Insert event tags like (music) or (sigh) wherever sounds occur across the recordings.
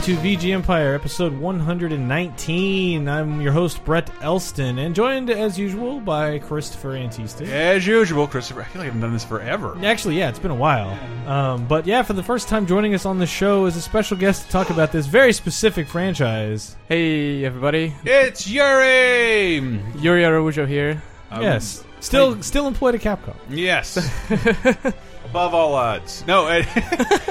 everyone, to VGMpire, episode 119. I'm your host, Brett Elston, and joined, as usual, by Christopher Antista. As usual, Christopher. I feel like I've done this forever. Actually, yeah, it's been a while. Um, but yeah, for the first time joining us on the show is a special guest to talk about this very specific franchise. Hey everybody, It's Yuri. Yuri Araujo here. Um, yes. Still still employed at Capcom. Yes. (laughs) Above all odds. No, (laughs) I,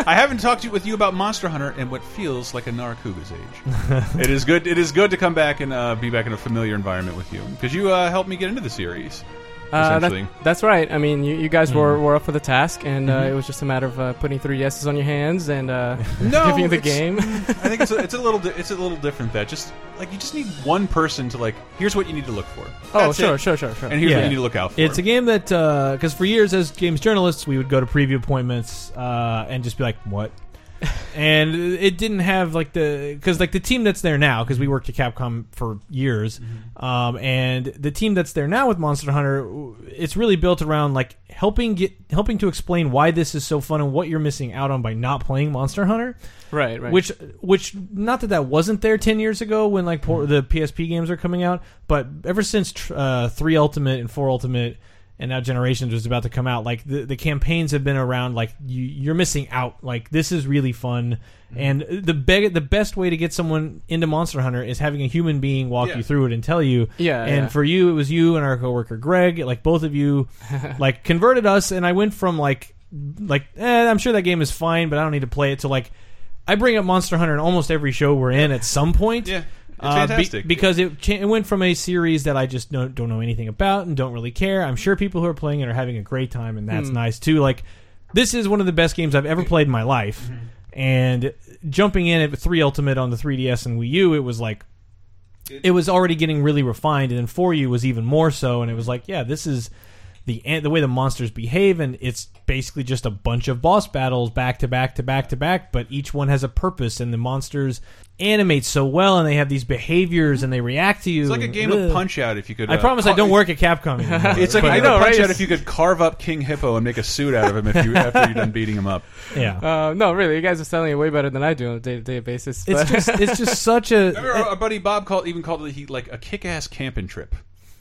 I haven't talked to- with you about Monster Hunter in what feels like a Narakuga's age. (laughs) it is good. It is good to come back and uh, be back in a familiar environment with you because you uh, helped me get into the series. Uh, that- that's right. I mean, you, you guys were, Mm-hmm. were up for the task, and uh, it was just a matter of uh, putting three yeses on your hands and uh, No, (laughs) (laughs) giving you the game. (laughs) I think it's a, it's a little di- it's a little different. That just like you just need one person to like. Here's what you need to look for. oh, That's sure, it. sure, sure, sure. And here's Yeah. what you need to look out for. It's a game that because for years as games journalists, we would go to preview appointments uh, and just be like, "What?" And it didn't have like the because like the team that's there now because we worked at Capcom for years, um, and the team that's there now with Monster Hunter, it's really built around like helping get helping to explain why this is so fun and what you're missing out on by not playing Monster Hunter. right, right. Which, which, not that that wasn't there ten years ago when like por- the PSP games are coming out, but ever since tr- uh, three Ultimate and four Ultimate, and now Generations was about to come out, like the the campaigns have been around. Like you, you're missing out. Like this is really fun, and the be- the best way to get someone into Monster Hunter is having a human being walk Yeah. you through it and tell you. Yeah, and yeah. for you, it was you and our coworker Greg. Like both of you, (laughs) like converted us, and I went from like like eh, I'm sure that game is fine, but I don't need to play it to like. I bring up Monster Hunter in almost every show we're in at some point. yeah, it's Uh, be- fantastic. because it, cha- it went from a series that I just don't, don't know anything about and don't really care. I'm sure people who are playing it are having a great time, and that's nice too. Like, this is one of the best games I've ever played in my life. And jumping in at 3 Ultimate on the 3DS and Wii U, it was like, it was already getting really refined, and then 4U was even more so. And it was like, yeah, this is the the way the monsters behave, and it's basically just a bunch of boss battles back to back to back to back, but each one has a purpose, and the monsters animate so well, and they have these behaviors, and they react to you. it's like a game ugh. of Punch Out. If you could, I uh, promise I don't work at Capcom (laughs) anymore. It's like But- game know, of Punch right? Out. If you could carve up King Hippo and make a suit out of him if you after you're done beating him up. (laughs) yeah. uh, no, really, you guys are selling it way better than I do on a day-to-day basis. It's just it's just (laughs) such a Remember, our, our buddy Bob called even called it he, like a kick-ass camping trip.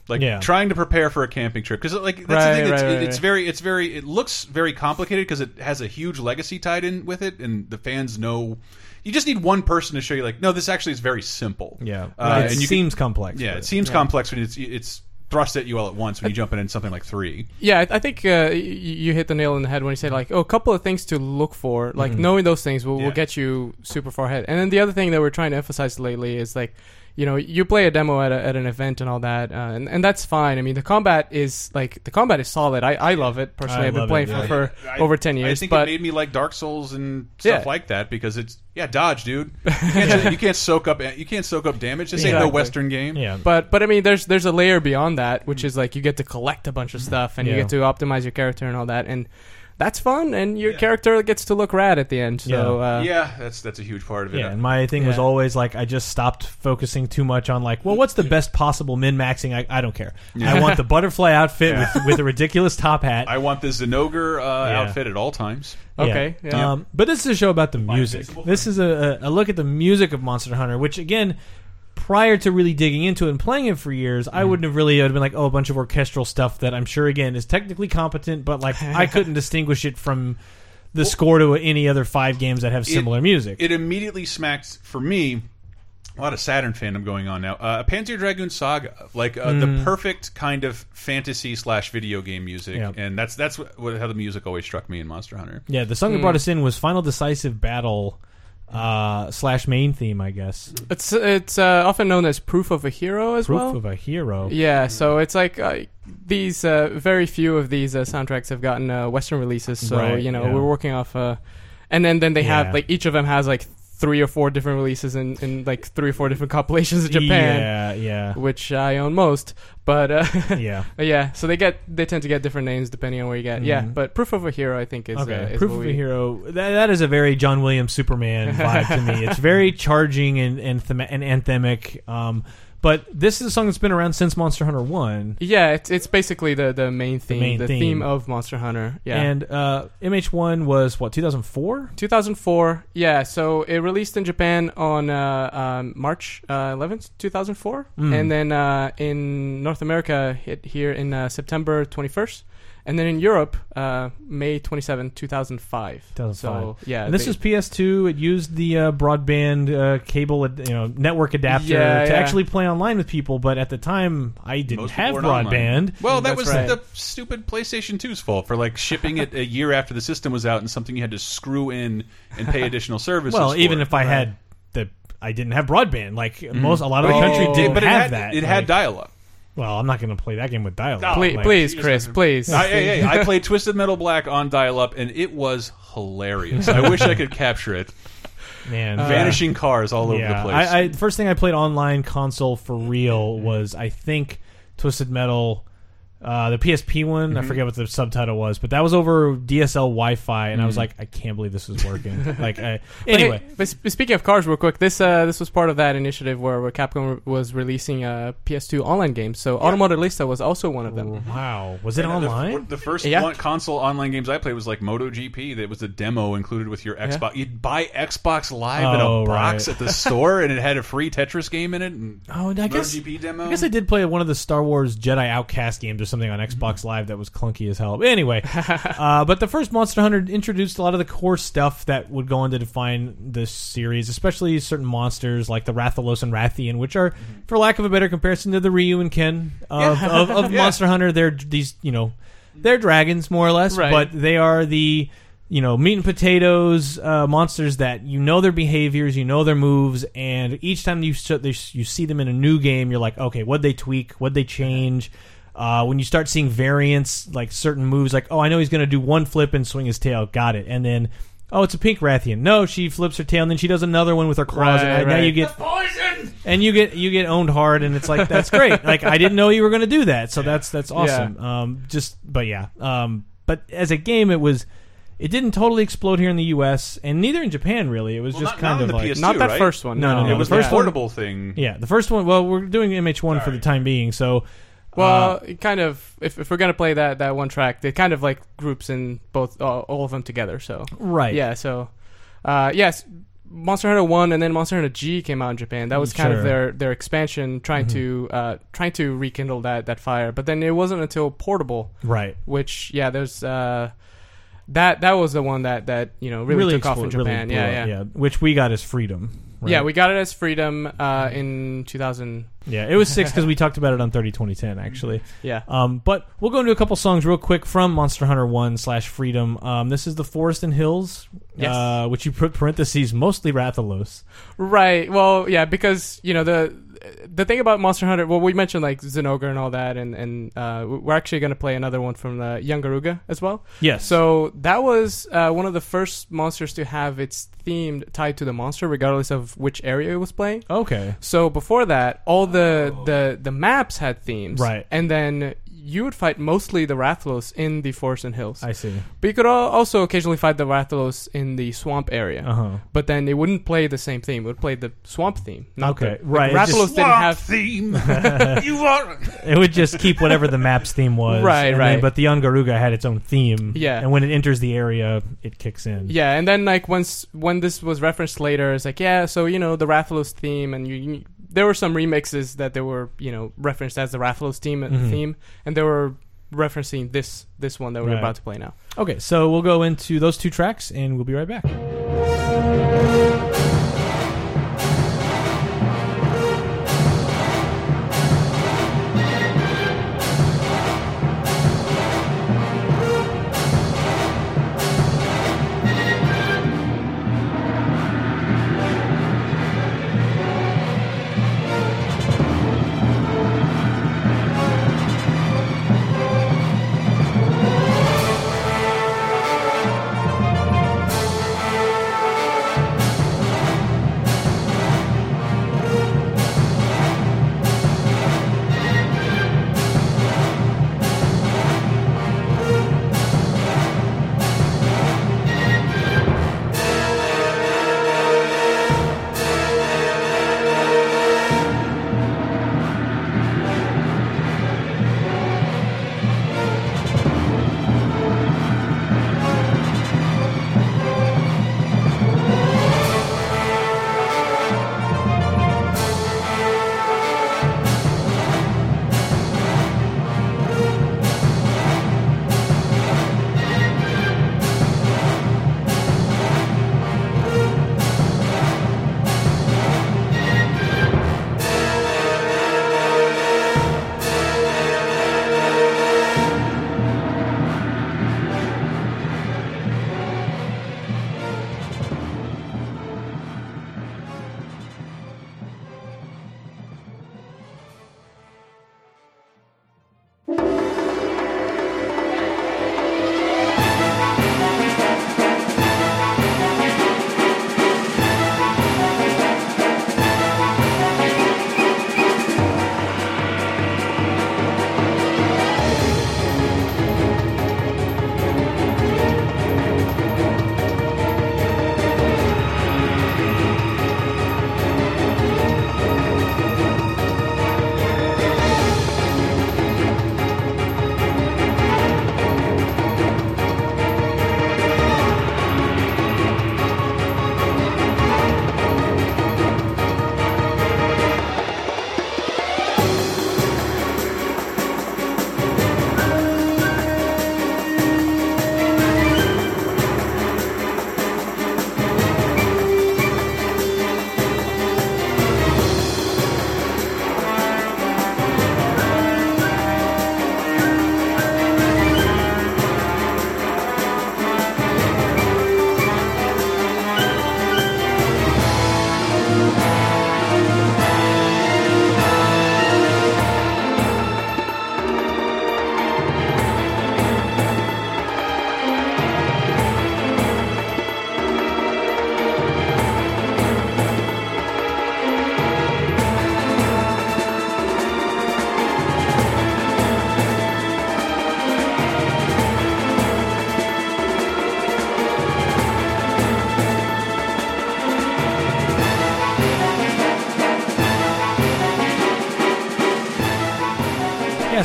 Like Yeah. trying to prepare for a camping trip because like that's Right, the thing. It's, right, right, it's very, it's very, it looks very complicated because it has a huge legacy tied in with it, and the fans know. You just need one person to show you, like, no, this actually is very simple. yeah. uh, it and you seems complex. Yeah, but- it seems complex when it's it's thrust at you all at once when you jump in in something like three. Yeah, I I think uh, you hit the nail on the head when you say like, oh, a couple of things to look for. Like knowing those things will, Yeah. will get you super far ahead. And then the other thing that we're trying to emphasize lately is like, you know, you play a demo at, a, at an event and all that, uh, and and that's fine. I mean, the combat is like the combat is solid. I, I love it personally. I I've been love it, playing yeah. for, for I- over ten years I think but it made me like Dark Souls and stuff Yeah. like that because it's yeah, dodge, dude. You can't, (laughs) you can't soak up you can't soak up damage. This ain't no Western game. yeah. But but I mean, there's there's a layer beyond that, which is like you get to collect a bunch of stuff and Yeah. you get to optimize your character and all that, and that's fun. And your character gets to look rad at the end. So Yeah. uh, Yeah, that's that's a huge part of it. Yeah, and my thing was always like I just stopped focusing too much on like, well, what's the best possible min maxing? I, I don't care. I want the butterfly outfit Yeah. with, with a ridiculous top hat. I want the Zinogre uh, Yeah. outfit at all times. Okay, yeah. Um, but this is a show about the music. This is a, a a look at the music of Monster Hunter, which again, prior to really digging into it and playing it for years, I Mm-hmm. wouldn't have really. I'd been like, oh, a bunch of orchestral stuff that I'm sure again is technically competent, but like I (laughs) couldn't distinguish it from the score to any other five games that have similar music. It immediately smacks for me. A lot of Saturn fandom going on now. Uh, Panzer Dragoon Saga, like uh, the perfect kind of fantasy slash video game music, Yeah. and that's that's what, what, how the music always struck me in Monster Hunter. Yeah, the song that brought us in was Final Decisive Battle uh, slash main theme, I guess. It's it's uh, often known as proof of a hero as well. Proof well. of a hero. yeah, so it's like uh, these uh, very few of these uh, soundtracks have gotten uh, Western releases. So Right, you know yeah. we're working off, uh, and then then they Yeah. have like each of them has like three or four different releases in, in like three or four different (laughs) compilations in Japan, Yeah, yeah, which I own most. But uh, (laughs) yeah. yeah, so they get they tend to get different names depending on where you get. Yeah, Mhm. but proof of a hero I think is Okay, uh, is Proof of we- a Hero. That, that is a very John Williams Superman (laughs) vibe to me. It's very charging and and, thema- and anthemic. Um, But this is a song that's been around since Monster Hunter One. Yeah, it's it's basically the the main theme, the, main theme. of Monster Hunter. Yeah. And uh, MH1 was what 2004. 2004, yeah. So it released in Japan on uh, um, March uh, 11th, 2004, Mm. and then uh, in North America hit here in uh, September 21st, and then in Europe uh, May 27, 2005. 2005. So yeah, And this they- was PS2. It used the uh, broadband uh, cable, ad- you know, network adapter Yeah, to yeah. actually play online with people. But at the time, I didn't Most have weren't online. broadband. Well, that That's was right. the stupid PlayStation 2's fault for like shipping it a year after the system was out and something you had to screw in and pay additional services. Well, for. even if I had the, I didn't have broadband. Like most, a lot of the Oh. country It- didn't but it have had, that. It had dial-up. Well, I'm not going to play that game with dial-up. Oh, Please, Like, please, Chris, please. I, hey, hey, I played Twisted Metal Black on dial-up, and it was hilarious. I wish I could capture it. man, uh, Vanishing cars all over yeah. the place. I, I the first thing I played online console for real was I think Twisted Metal, uh, the PSP one. Mm-hmm. I forget what the subtitle was, but that was over DSL Wi-Fi, and I was Mm. like, I can't believe this is working. (laughs) like, I, But anyway, hey, but speaking of cars, real quick, this uh, this was part of that initiative where, where Capcom was releasing uh, PS2 online games. So Auto Modellista was also one of them. wow, was it And the- online? The, first Yeah. one, console online games I played was like MotoGP. That was a demo included with your Xbox. You'd buy Xbox Live in Oh, a box right. at the store, and it had a free Tetris game in it. And Oh, I guess MotoGP demo. I guess I did play one of the Star Wars Jedi Outcast games or something on Xbox Live that was clunky as hell. But anyway, (laughs) uh, but the first Monster Hunter introduced a lot of the core stuff that would go on to define this series, especially certain monsters like the Rathalos and Rathian, which are, for lack of a better comparison, to the Ryu and Ken of, of, of (laughs) Yeah. Monster Hunter. They're these, you know, they're dragons more or less, Right. but they are the you know meat and potatoes uh, monsters that you know their behaviors, you know their moves, and each time you you see them in a new game, you're like, okay, what they tweak, what they change. Uh, when you start seeing variants, like certain moves, like oh, I know he's going to do one flip and swing his tail, got it, and then. Oh, it's a pink Rathian. No, she flips her tail and then she does another one with her claws. Right, and now you get poison, and you get you get owned hard, and it's like that's great. (laughs) like I didn't know you were going to do that, so that's that's awesome. Um, just but yeah, um, but as a game, it was it didn't totally explode here in the U.S. and neither in Japan really. It was Well, just not- kind not of the like PS2, Not that right? first one. No, No, no, no. it was the the first one- portable thing. yeah, the first one. Well, we're doing MH1 for the time being, so Well, uh, it kind of if, if we're gonna play that that one track, it kind of like groups in both uh, all of them together. So right, yeah, so uh, yes, Monster Hunter One and then Monster Hunter G came out in Japan. That was kind Sure. of their their expansion, trying Mhm. to uh, trying to rekindle that that fire. But then it wasn't until Portable, right. which yeah, there's uh, that that was the one that that you know really, took off in explode- really Japan. yeah, yeah, Which we got as freedom. Right? Yeah, we got it as Freedom uh, in 2000. yeah, it was six because we talked about it on 30 2010 actually. Yeah. Um, but we'll go into a couple songs real quick from Monster Hunter One slash Freedom. Um, this is the Forest and Hills, Yes. uh, which you put parentheses mostly Rathalos. Right. Well, yeah, because you know the the thing about Monster Hunter. Well, we mentioned like Zinogre and all that, and and uh, we're actually going to play another one from the Yian Garuga as well. Yes. So that was uh, one of the first monsters to have its theme tied to the monster, regardless of which area it was playing. okay. So before that, all the the the maps had themes, Right. And then you would fight mostly the Rathalos in the Forest and Hills, I see. but you could also occasionally fight the Rathalos in the swamp area Uh huh. but then it wouldn't play the same theme. It would play the swamp theme. Not Okay, the, right, it Like, Rathalos didn't have. theme. (laughs) you are. It would just keep whatever the map's theme was. (laughs) Right, and right. Then, but the Yian Garuga had its own theme. Yeah. And when it enters the area, it kicks in. Yeah, and then like once when this was referenced later, it's like yeah, so you know the Rathalos theme, and you, you there were some remixes that they were you know referenced as the Rathalos theme Mhm. theme, and they were referencing this this one that we're Right. about to play now. Okay, so we'll go into those two tracks, and we'll be right back.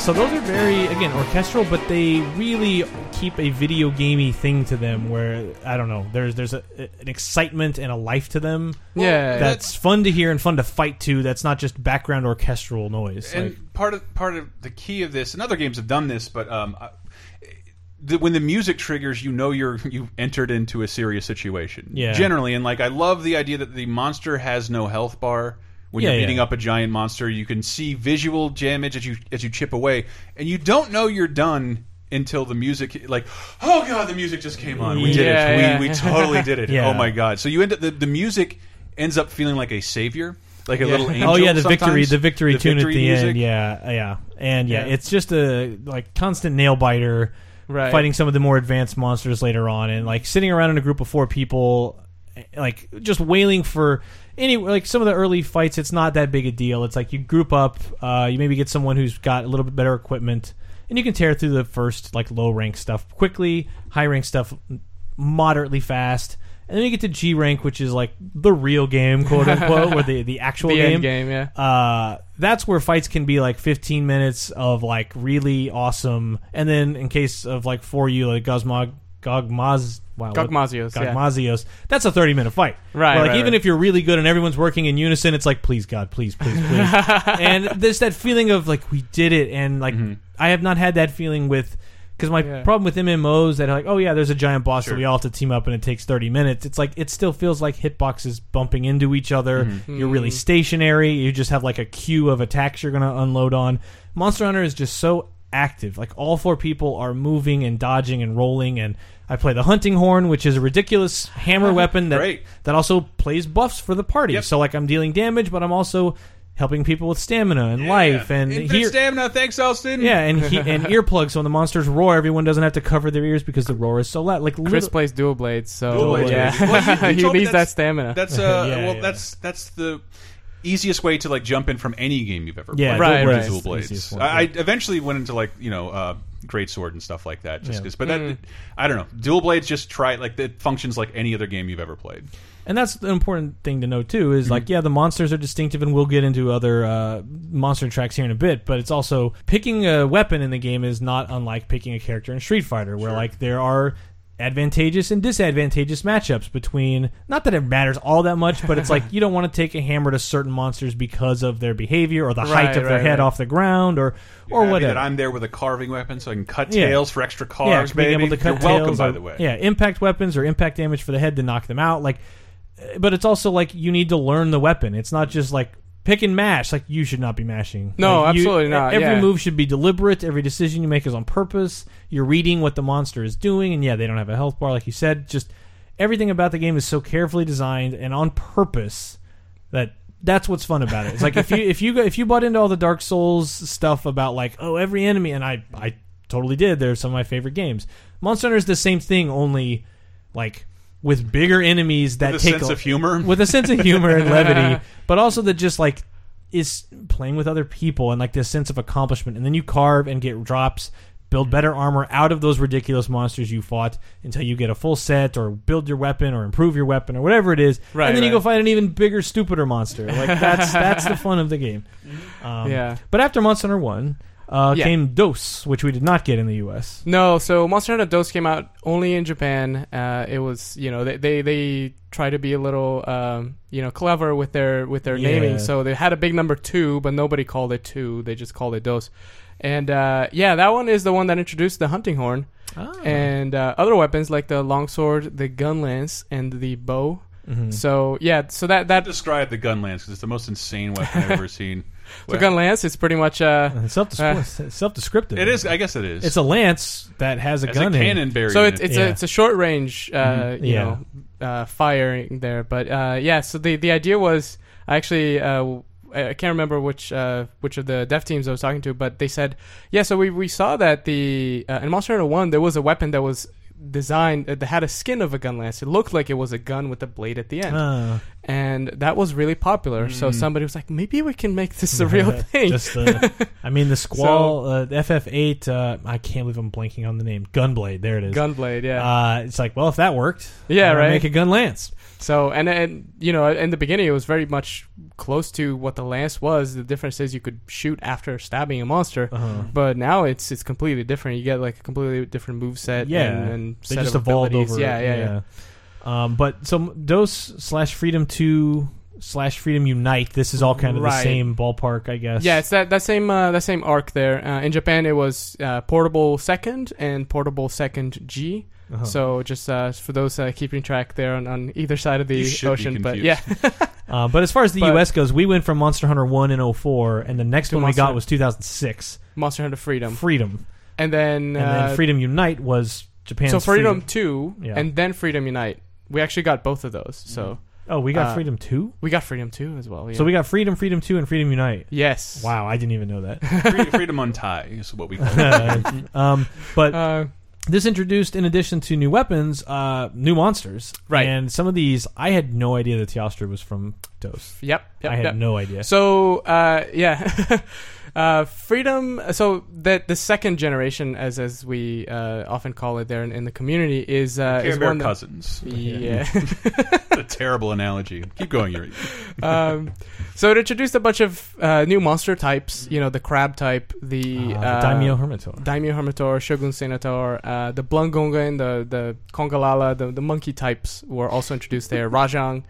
So those are very again orchestral, but they really keep a video gamey thing to them. Where I don't know, there's there's a, an excitement and a life to them yeah, that's fun to hear and fun to fight to. That's not just background orchestral noise. and Like, part of part of the key of this, and other games have done this, but um, I- the, when the music triggers, you know you're (laughs) you've entered into a serious situation. Yeah. Generally, and like I love the idea that the monster has no health bar. When Yeah, you're yeah. beating up a giant monster, you can see visual damage as you as you chip away, and you don't know you're done until the music like oh god the music just came on we did it yeah. we, we totally did it (laughs) oh, Yeah. oh my god so you end up the, the music ends up feeling like a savior like a little (laughs) oh, angel oh yeah, the sometimes. victory, the victory The tune victory at the music. end. Yeah, yeah, and yeah, Yeah. it's just a like constant nail biter. Right. Fighting some of the more advanced monsters later on, and like sitting around in a group of four people, eh, like just wailing for any like some of the early fights. It's not that big a deal. It's like you group up, uh, you maybe get someone who's got a little bit better equipment, and you can tear through the first like low rank stuff quickly, high rank stuff moderately fast. And then you get to G rank, which is like the real game, quote unquote, or the, the (laughs) actual the game game, yeah. uh, that's where fights can be like 15 minutes of like really awesome, and then in case of like for you like Gozmog, Gogmaz, wow, what- Gogmazios, yeah. Gogmazios, that's a 30 minute fight. Right, Where, like right, even right. if you're really good and everyone's working in unison, it's like please God, please, please, please. (laughs) and there's that feeling of like we did it, and like mm-hmm. I have not had that feeling with. Because my Yeah. problem with MMOs that are like, oh yeah, there's a giant boss Sure. that we all have to team up and it takes 30 minutes. It's like it still feels like hitboxes bumping into each other. Mm-hmm. Mm-hmm. You're really stationary. You just have like a queue of attacks you're going to unload on. Monster Hunter is just so active. Like all four people are moving and dodging and rolling. And I play the hunting horn, which is a ridiculous hammer weapon that Great. that also plays buffs for the party. Yep. So like I'm dealing damage, but I'm also helping people with stamina and life and Infinite here. stamina thanks Elston Yeah, and he, and (laughs) earplugs. So when the monsters roar, everyone doesn't have to cover their ears because the roar is so loud. Like Chris little- plays dual blades, so Dual blades, yeah, yeah. Well, you- you he (laughs) told me needs that that's- stamina. That's (laughs) uh, Yeah, well, yeah. that's that's the easiest way to like jump in from any game you've ever Yeah, played. Right, with right. Dual It's the blades. easiest one, I, I eventually went into like you know uh, great sword and stuff like that. Just Yeah. 'cause- but that I don't know. Dual blades just try it like it functions like any other game you've ever played. And that's the important thing to know too. Is like, yeah, the monsters are distinctive, and we'll get into other uh, monster tracks here in a bit. But it's also picking a weapon in the game is not unlike picking a character in Street Fighter, where like there are advantageous and disadvantageous matchups between. Not that it matters all that much, but it's like (laughs) you don't want to take a hammer to certain monsters because of their behavior or the height Right, of their right, head right. off the ground or You're or happy whatever. That I'm there with a carving weapon, so I can cut Yeah. tails for extra carbs. yeah, being baby. able to cut You're welcome, tails by the way. Yeah, impact weapons or impact damage for the head to knock them out. Like, uh, but it's also like you need to learn the weapon. It's not just like pick and mash. Like you should not be mashing. No, Like, you- absolutely not, Every yeah. move should be deliberate. Every decision you make is on purpose. You're reading what the monster is doing, and yeah, they don't have a health bar, like you said. Just everything about the game is so carefully designed and on purpose that that's what's fun about it. It's like if you (laughs) if you go, if you bought into all the Dark Souls stuff about like oh every enemy and I I totally did. They're some of my favorite games. Monster Hunter is the same thing, only like with bigger enemies that With a take sense a, of humor. with a sense of humor and levity, (laughs) but also that just like is playing with other people and like this sense of accomplishment. And then you carve and get drops, build better armor out of those ridiculous monsters you fought until you get a full set or build your weapon or improve your weapon or whatever it is. Right, and then you go fight an even bigger, stupider monster. Like that's that's the (laughs) fun of the game. Um, Yeah. But after Monster Hunter One. Uh, Yeah. Came Dos, which we did not get in the U.S. No, so Monster Hunter Dos came out only in Japan. Uh, it was, you know, they they, they try to be a little, um, you know, clever with their with their Yeah. naming. So they had a big number two, but nobody called it two. They just called it Dos. And uh, yeah, that one is the one that introduced the hunting horn Ah. and uh, other weapons like the longsword, the gun lance, and the bow. Mhm. So yeah, so that that Describe the gun lance because it's the most insane weapon I've ever (laughs) seen. The gun lance is pretty much uh, Self self descriptive. It is. I guess it is. It's a lance that has a Has gun a in it. cannon buried. so in it's it. it's Yeah. a it's a short range, uh, Mhm. you Yeah. know, uh, firing there. But uh, yeah, so the the idea was I actually uh, I can't remember which uh, which of the dev teams I was talking to, but they said yeah. So we we saw that the uh, in Monster Hunter One there was a weapon that was designed uh, that had a skin of a gun lance. It looked like it was a gun with a blade at the end, Uh, and that was really popular. So Mm. somebody was like, maybe we can make this a (laughs) real (laughs) thing. Just the, I mean, the (laughs) Squall, uh, the FF8. Uh, I can't believe I'm blanking on the name. Gunblade. There it is. Gunblade, yeah. Uh, it's like, well, if that worked, Yeah, uh, right. Make a gun lance. So and and you know in the beginning it was very much close to what the lance was. The difference is you could shoot after stabbing a monster, Uh-huh. but now it's it's completely different. You get like a completely different move set. Yeah, and, and They set just of evolved abilities. over. Yeah, yeah, yeah. Um, but so Dos slash Freedom Two slash Freedom Unite. This is all kind of the Right. same ballpark, I guess. Yeah, it's that, that same uh, that same arc there. Uh, in Japan, it was uh, portable second and portable second G. Uh-huh. So just uh, for those uh, keeping track there on, on either side of the You should be ocean, but yeah, (laughs) Uh, but as far as the But- U.S. goes, we went from Monster Hunter One in 04, and the next To one we got was 2006, Monster Hunter Freedom, Freedom, and then, and uh, then Freedom Unite was Japan's. so Freedom Two, Yeah. and then Freedom Unite. We actually got both of those, so Oh, we got uh, Freedom Two. we got Freedom Two as well. Yeah. So we got Freedom, Freedom Two, and Freedom Unite. yes, Wow, I didn't even know that. (laughs) Free- freedom on tie is what we call it. (laughs) um, but Uh, this introduced, in addition to new weapons, uh, new monsters. Right. And some of these, I had no idea that Teostra was from Dos. yep, yep, I had yep. no idea. So uh, yeah, (laughs) uh, freedom. So that the second generation, as as we uh, often call it there in, in the community, is uh, Care is Bear one that- cousins. Yeah. (laughs) a (laughs) terrible analogy. Keep going, Yuri. um, so it introduced a bunch of uh, new monster types. You know, the crab type, the Uh, uh, Daimyo Hermitaur. Daimyo Hermitaur, Shogun Ceanataur, uh, the Blangonga, the the Congalala, the the monkey types were also introduced there. Rajang,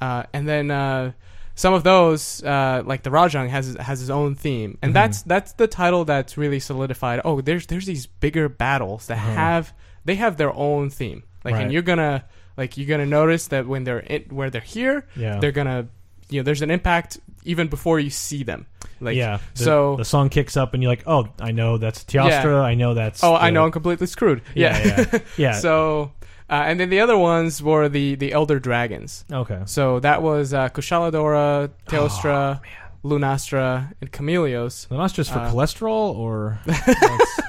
uh, and then uh, some of those, uh, like the Rajang, has has his own theme, and Mhm. that's that's the title that's really solidified. Oh, there's there's these bigger battles that Uh-huh. have they have their own theme. Like, Right. and you're gonna like you're gonna notice that when they're in, where they're here, yeah. they're gonna you know there's an impact even before you see them. Like, yeah. The, so- the song kicks up, and you're like, oh, I know that's Teostra. I know that's. oh, I know I'm completely screwed. Yeah. yeah. Yeah. (laughs) yeah. So, uh, and then the other ones were the the elder dragons. okay. So that was uh, Kushala Daora, Teostra, Oh, Lunastra, and Chameleos. The Lunastra's for Uh, cholesterol, or (laughs) that's,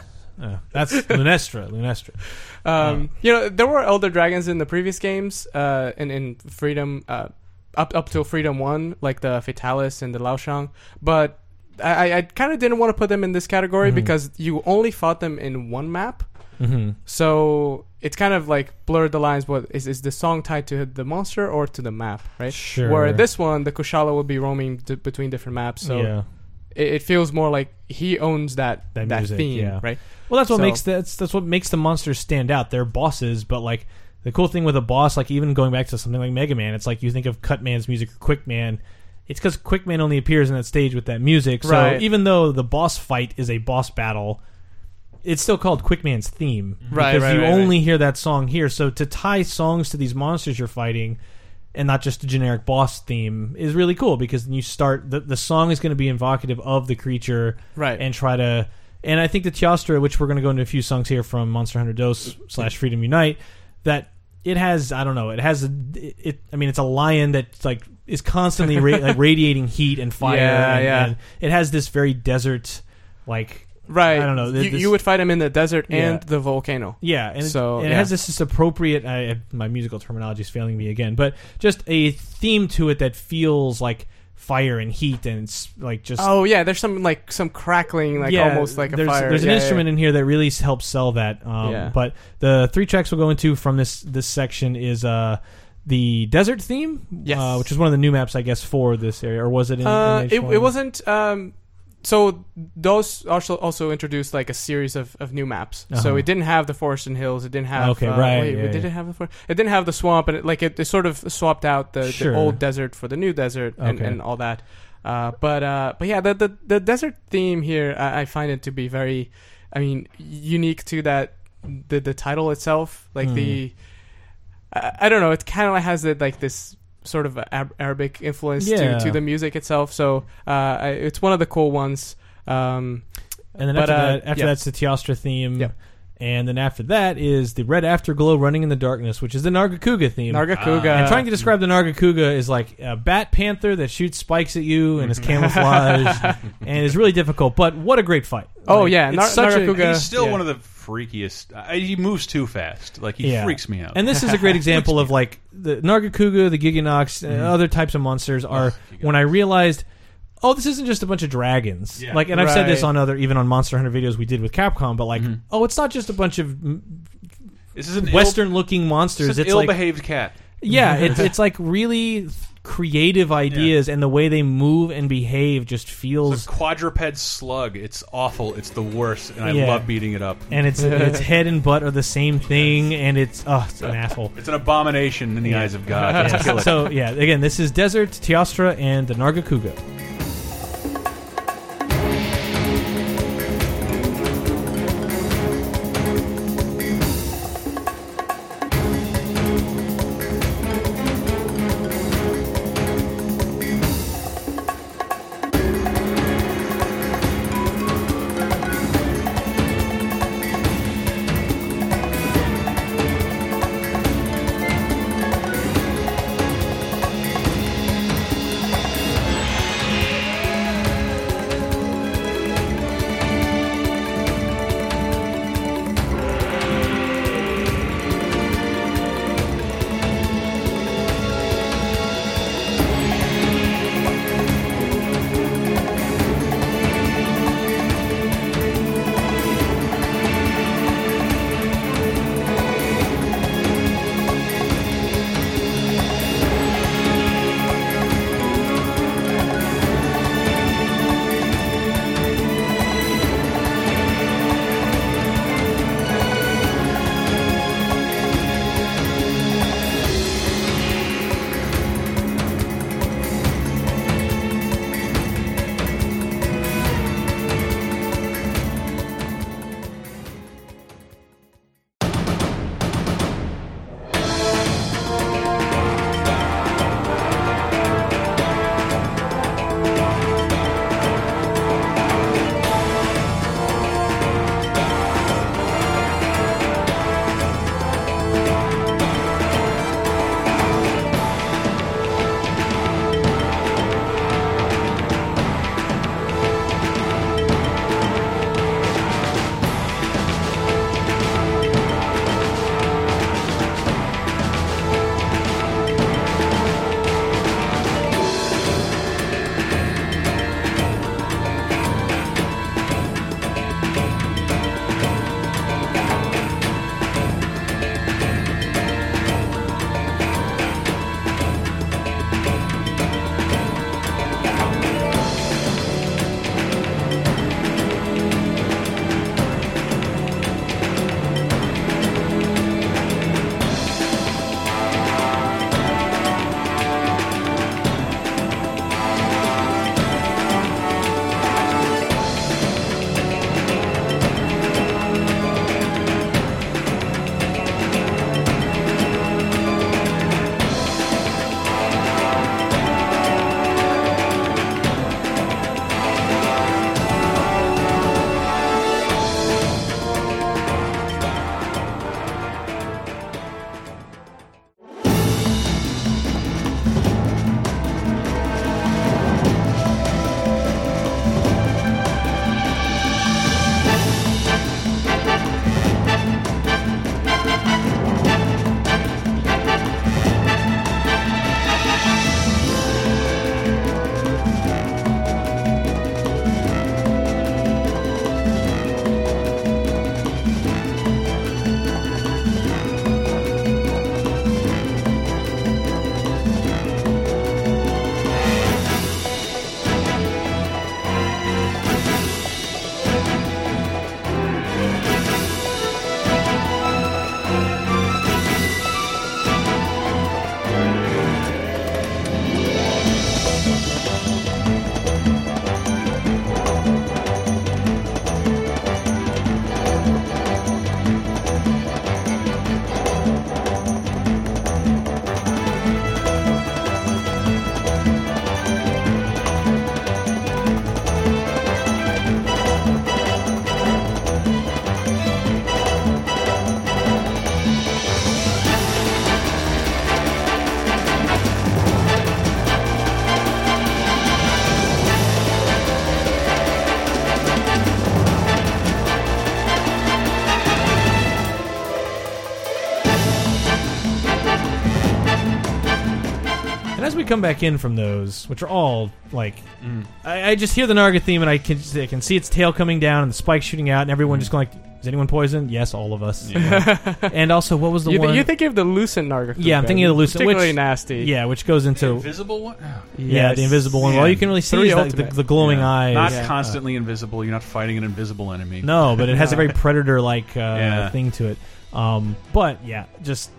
uh, that's Lunestra. Lunestra. Um, You know, there were elder dragons in the previous games, uh, in in Freedom, uh, up up till Freedom One, like the Fatalis and the Laoshang, but. I, I kind of didn't want to put them in this category Mhm. because you only fought them in one map, Mm-hmm. so it's kind of like blurred the lines. What is is the song tied to the monster or to the map, right? Sure. Where this one, the Kushala will be roaming d- between different maps, so yeah. it, it feels more like he owns that That that, music, theme, yeah. right? Well, that's what So- makes that's that's what makes the monsters stand out. They're bosses, but like the cool thing with a boss, like even going back to something like Mega Man, it's like you think of Cutman's music or Quick Man. It's because Quick Man only appears in that stage with that music. So Right. even though the boss fight is a boss battle, it's still called Quickman's theme mhm. Right, because right, you right, only hear that song here. So to tie songs to these monsters you're fighting. And not just a generic boss theme is really cool because then you start the the song is going to be evocative of the creature, Right. and try to. And I think the Teostra, which we're going to go into a few songs here from Monster Hunter Dos slash Freedom Unite, that it has I don't know it has a it I mean it's a lion that like is constantly ra- like (laughs) radiating heat and fire. Yeah, and, yeah. and it has this very desert like right. I don't know, th- You, this- you would fight him in the desert Yeah. and the volcano. yeah, and, it- So, and it yeah. has this, this appropriate. I, my musical terminology is failing me again, but just a theme to it that feels like fire and heat and it's like just Oh yeah, there's some like some crackling, like almost like a there's, fire. There's an Yeah, yeah, instrument in here that really s- helps sell that. Um, Yeah. But the three tracks we'll go into from this this section is uh, the desert theme, Yes. uh, which is one of the new maps, I guess, for this area, or was it? In, Uh, it, H1? it wasn't. Um, so those also also introduced like a series of, of new maps. So Uh-huh. it didn't have the forest and hills. It didn't have. Okay, uh, right, Wait, yeah, did it have the forest? It didn't have the swamp, and it, like it, it sort of swapped out the, Sure. the old desert for the new desert and, Okay. and all that. Uh, but uh, but yeah, the, the the desert theme here, I, I find it to be very, I mean, unique to that the the title itself. Like Hmm. the, I, I don't know, it kind of has it like this sort of Ab- Arabic influence Yeah. to, to the music itself. So uh, it's one of the cool ones. Um, and then but, after uh, that, after yeah. that's the Teostra theme. Yeah. And then after that is the Red Afterglow Running in the Darkness, which is the Nargacuga theme. Nargacuga. and trying to describe the Nargacuga is like a bat panther that shoots spikes at you and is (laughs) camouflaged (laughs) and is really difficult. But what a great fight! Oh, Like, yeah, it's Nar- such a- Nargacuga- He's still Yeah. one of the freakiest. I, he moves too fast. Like he Yeah. freaks me out. And this is a great (laughs) example of like the Nargacuga, the Gigginox, and uh, mm-hmm. other types of monsters are Ugh, when I realized, oh, this isn't just a bunch of dragons. Yeah. Like, and I've said this Right. on other, even on Monster Hunter videos we did with Capcom, but like, oh, it's not just a bunch of mm, this is an Ill, Western-looking this monsters. is an It's like, ill-behaved cat. yeah, (laughs) it's it's like really creative ideas, and the way they move and behave just It's feels. a quadruped slug. It's awful. It's the worst, and I Yeah. love beating it up. and its its (laughs) head and butt are the same thing, and it's oh, it's an asshole. It's an abomination in the eyes of God. Let's (laughs) Yeah. kill it. So yeah, again, this is Desert, Teostra, and the Nargacuga. Come back in from those, which are all like, Mm. I, I just hear the Narga theme and I can I can see its tail coming down and the spikes shooting out and everyone Mm. just going like, is anyone poisoned? Yes, all of us. (laughs) and also, what was the you, one? th- you think of the Lucent Narga? Yeah, I'm thinking of the Lucent, particularly which- nasty. yeah, which goes into invisible one. yeah the invisible one. Well, you can really see Three is, like, the, the glowing Yeah. eyes. Not Yeah. constantly invisible. You're not fighting an invisible enemy. No, but it has a (laughs) very predator like uh, Yeah. thing to it. Um, but yeah, just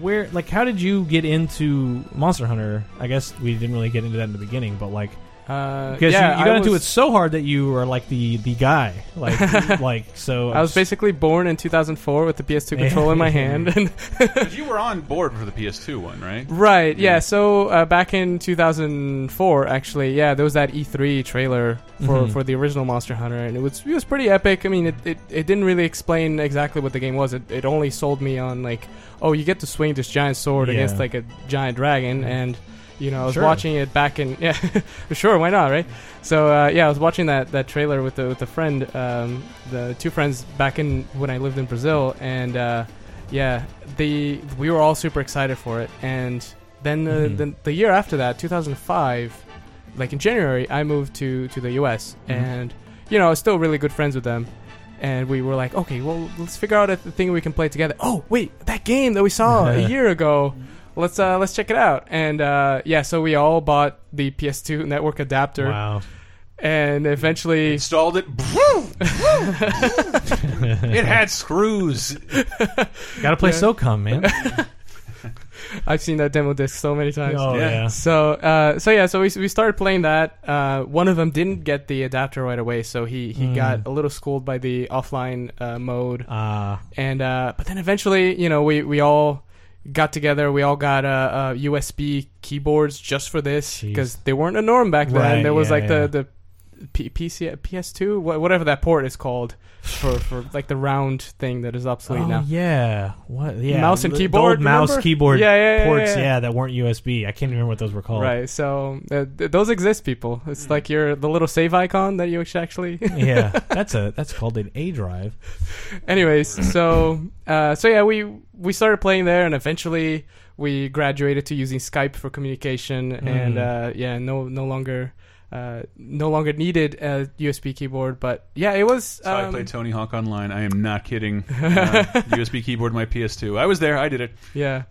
where like how did you get into Monster Hunter? I guess we didn't really get into that in the beginning, but like Uh, because yeah, you, you got I into was- it so hard that you were like the the guy, like (laughs) like so. I was basically born in 2004 with the PS2 controller in my hand, (laughs) and 'Cause you were on board for the PS2 one, right? Right. Yeah. Yeah. So uh, back in 2004, actually, yeah, there was that E3 trailer for, Mhm. for the original Monster Hunter, and it was it was pretty epic. I mean, it, it, it didn't really explain exactly what the game was. It, it only sold me on like, oh, you get to swing this giant sword Yeah. against like a giant dragon, and you know, I was Sure. watching it back in (laughs) yeah, sure, why not, right? So uh, yeah, I was watching that, that trailer with the with a friend, um, the two friends back in when I lived in Brazil, and uh, yeah, the we were all super excited for it, and then uh, Mhm. the, the year after that, 2005, like in January, I moved to to the U.S. Mhm. and you know I was still really good friends with them. And we were like, okay, well, let's figure out a th- thing we can play together. Oh, wait, that game that we saw a (laughs) year ago, let's uh, let's check it out. And uh, yeah, so we all bought the PS2 network adapter, wow. and eventually, Installed it. (laughs) it had screws. Got to play Yeah. SOCOM, man. (laughs) I've seen that demo disc so many times. oh Yeah. yeah. So, uh, so yeah, so we, we started playing that. Uh, one of them didn't get the adapter right away, so he, he Mm. got a little schooled by the offline uh, mode. Uh, And uh, but then eventually, you know, we, we all got together. We all got uh, uh, USB keyboards just for this because they weren't a norm back then. Right, there was yeah, like yeah. the the P- PC PS2, wha- whatever that port is called, for, for like the round thing that is obsolete oh now. yeah. What? Yeah. Mouse and the- the keyboard, old mouse keyboard Yeah, yeah, yeah, ports. yeah, yeah. that weren't USB. I can't remember what those were called. Right. So uh, th- those exist, people. It's like your the little save icon that you actually. (laughs) yeah, that's a that's called an A drive. (laughs) Anyways, so uh, so yeah, we we started playing there, and eventually we graduated to using Skype for communication, and Mm. uh, yeah, no no longer. Uh, no longer needed a USB keyboard, but yeah, it was. So I um, played Tony Hawk Online. I am not kidding. (laughs) Uh, USB keyboard, my PS2. I was there. I did it. Yeah.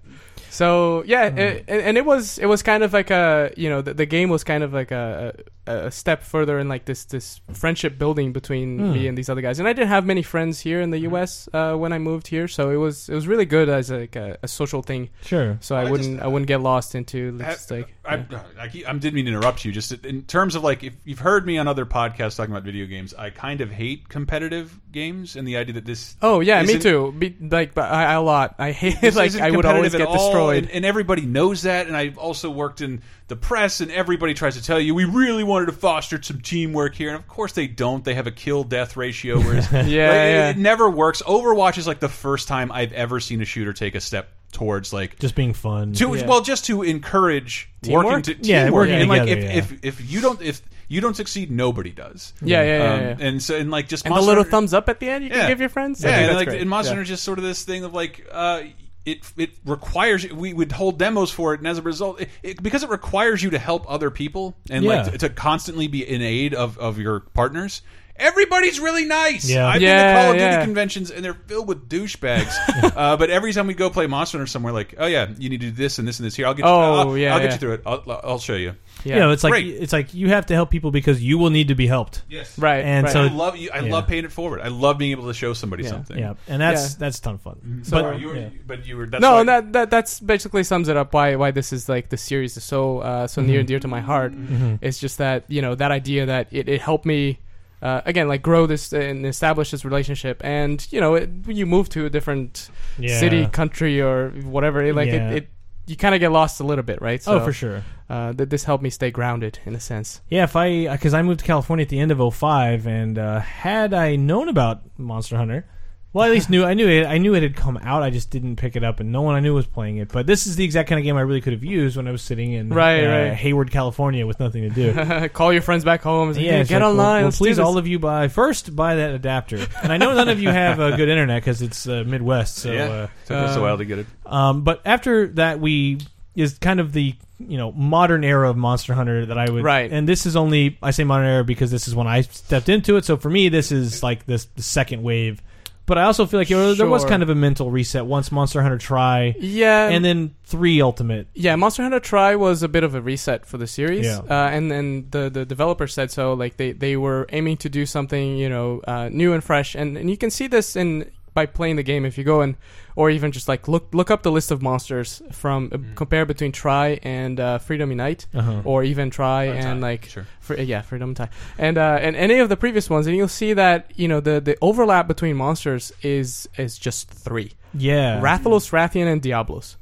So yeah, Hmm. it, and and it was it was kind of like a you know the, the game was kind of like a, a a step further in like this this friendship building between Hmm. me and these other guys. And I didn't have many friends here in the U.S. Uh, when I moved here, so it was it was really good as like a, a social thing. Sure. So Well, I I wouldn't just- I wouldn't get lost into Ha- just like I, yeah. I, keep- I didn't mean to interrupt you. Just in terms of like, if you've heard me on other podcasts talking about video games, I kind of hate competitive games and the idea that this. Oh yeah, me too. Be, like, but I, I a lot. I hate this (laughs) like I would always competitive get at all, destroyed. and, and everybody knows that. And I've also worked in the press, and everybody tries to tell you we really wanted to foster some teamwork here, and of course they don't. They have a kill death ratio, whereas (laughs) Yeah, like, it- yeah. It, never works. Overwatch is like the first time I've ever seen a shooter take a step towards like Just being fun. to Yeah. well just to encourage Teamwork? working to Yeah, teamwork. working and like together, if, yeah. if if you don't if you don't succeed nobody does yeah, yeah, yeah. um, yeah. and so and like just And the little Hunter- thumbs up at the end you Yeah. can give your friends. I yeah and that's like great. in Monster Yeah. Hunter is just sort of this thing of like uh it it requires we would hold demos for it and as a result it, it, because it requires you to help other people and like to, to constantly be in aid of of your partners Everybody's really nice. Yeah. I've been to Call of Duty yeah. conventions and they're filled with douchebags. (laughs) uh, but every time we go play Monster Hunter somewhere, like, oh yeah, you need to do this and this and this here. I'll get you. Oh, I'll, yeah, I'll get yeah. you through it. I'll, I'll show you. Yeah. You know, it's like Great. it's like you have to help people because you will need to be helped. Yes. right. And right. so- I love you. I Yeah. love paying it forward. I love being able to show somebody Yeah. something. Yeah, and that's Yeah. that's a ton of fun. So but you were, yeah. but you were. That's no, why- and that, that that's basically sums it up why why this is like the series is so uh, so near and dear to my heart. Mhm. It's just that you know that idea that it, it helped me uh, again like grow this and establish this relationship, and you know it, when you move to a different yeah. city, country, or whatever, it, like Yeah. it, it you kind of get lost a little bit, right? So, oh, for sure. Uh, th- this helped me stay grounded in a sense. Yeah, if I because I moved to California at the end of 05 and uh, had I known about Monster Hunter, well, at least knew I knew it. I knew it had come out. I just didn't pick it up, and no one I knew was playing it. But this is the exact kind of game I really could have used when I was sitting in Right, uh, right. Hayward, California, with nothing to do. (laughs) Call your friends back home. And say, Yeah, "Hey, get like, online. Well, well, let's please, all of you buy first buy that adapter. And I know none of you have a good internet because it's uh, Midwest. So, Yeah. uh, took us a while to get it. um, but after that, we is kind of the you know modern era of Monster Hunter that I would Right. And this is only I say modern era because this is when I stepped into it. So for me, this is like this the second wave. But I also feel like know, there was kind of a mental reset once Monster Hunter Tri Yeah, and then three Ultimate. yeah, Monster Hunter Tri was a bit of a reset for the series, Yeah. uh, and then the the developer said so. Like they they were aiming to do something you know uh, new and fresh, and and you can see this in by playing the game if you go and or even just like look look up the list of monsters from uh, compare between Tri and uh, Freedom Unite, Uh-huh. or even Tri Or and like sure. Fr- yeah, Freedom Tie, and uh, and any of the previous ones, and you'll see that you know the the overlap between monsters is is just three: Yeah, Rathalos, Rathian, and Diablos,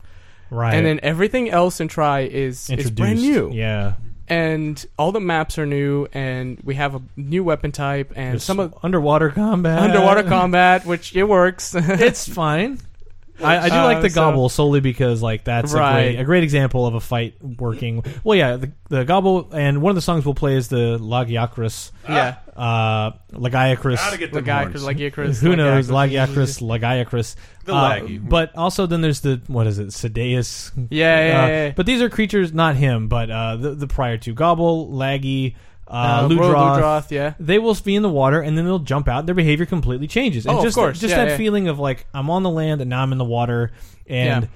right. and then everything else in Tri is is brand new, Yeah, and all the maps are new, and we have a new weapon type, and There's some of underwater combat. underwater combat, which it works. (laughs) it's fine. I, I do Uh, like the so- Gobul solely because like that's a Right. great a great example of a fight working. Well, yeah, the, the Gobul and one of the songs we'll play is the Lagiacrus, yeah, uh, Lagiacrus. Gotta get the the guy horns. like Icarus, Who knows? Lagiacrus. Lagiacrus, Lagiacrus. The Uh, laggy. But also then there's the what is it? Ceadeus. Yeah, yeah, Uh, yeah, yeah. But these are creatures, not him, but uh, the the prior two Gobul, Laggy, uh, Uh, Ludroth. Ludroth, yeah. They will be in the water and then they'll jump out. Their behavior completely changes. And Oh, of just course. just Yeah, that yeah. feeling of like I'm on the land and now I'm in the water and Yeah.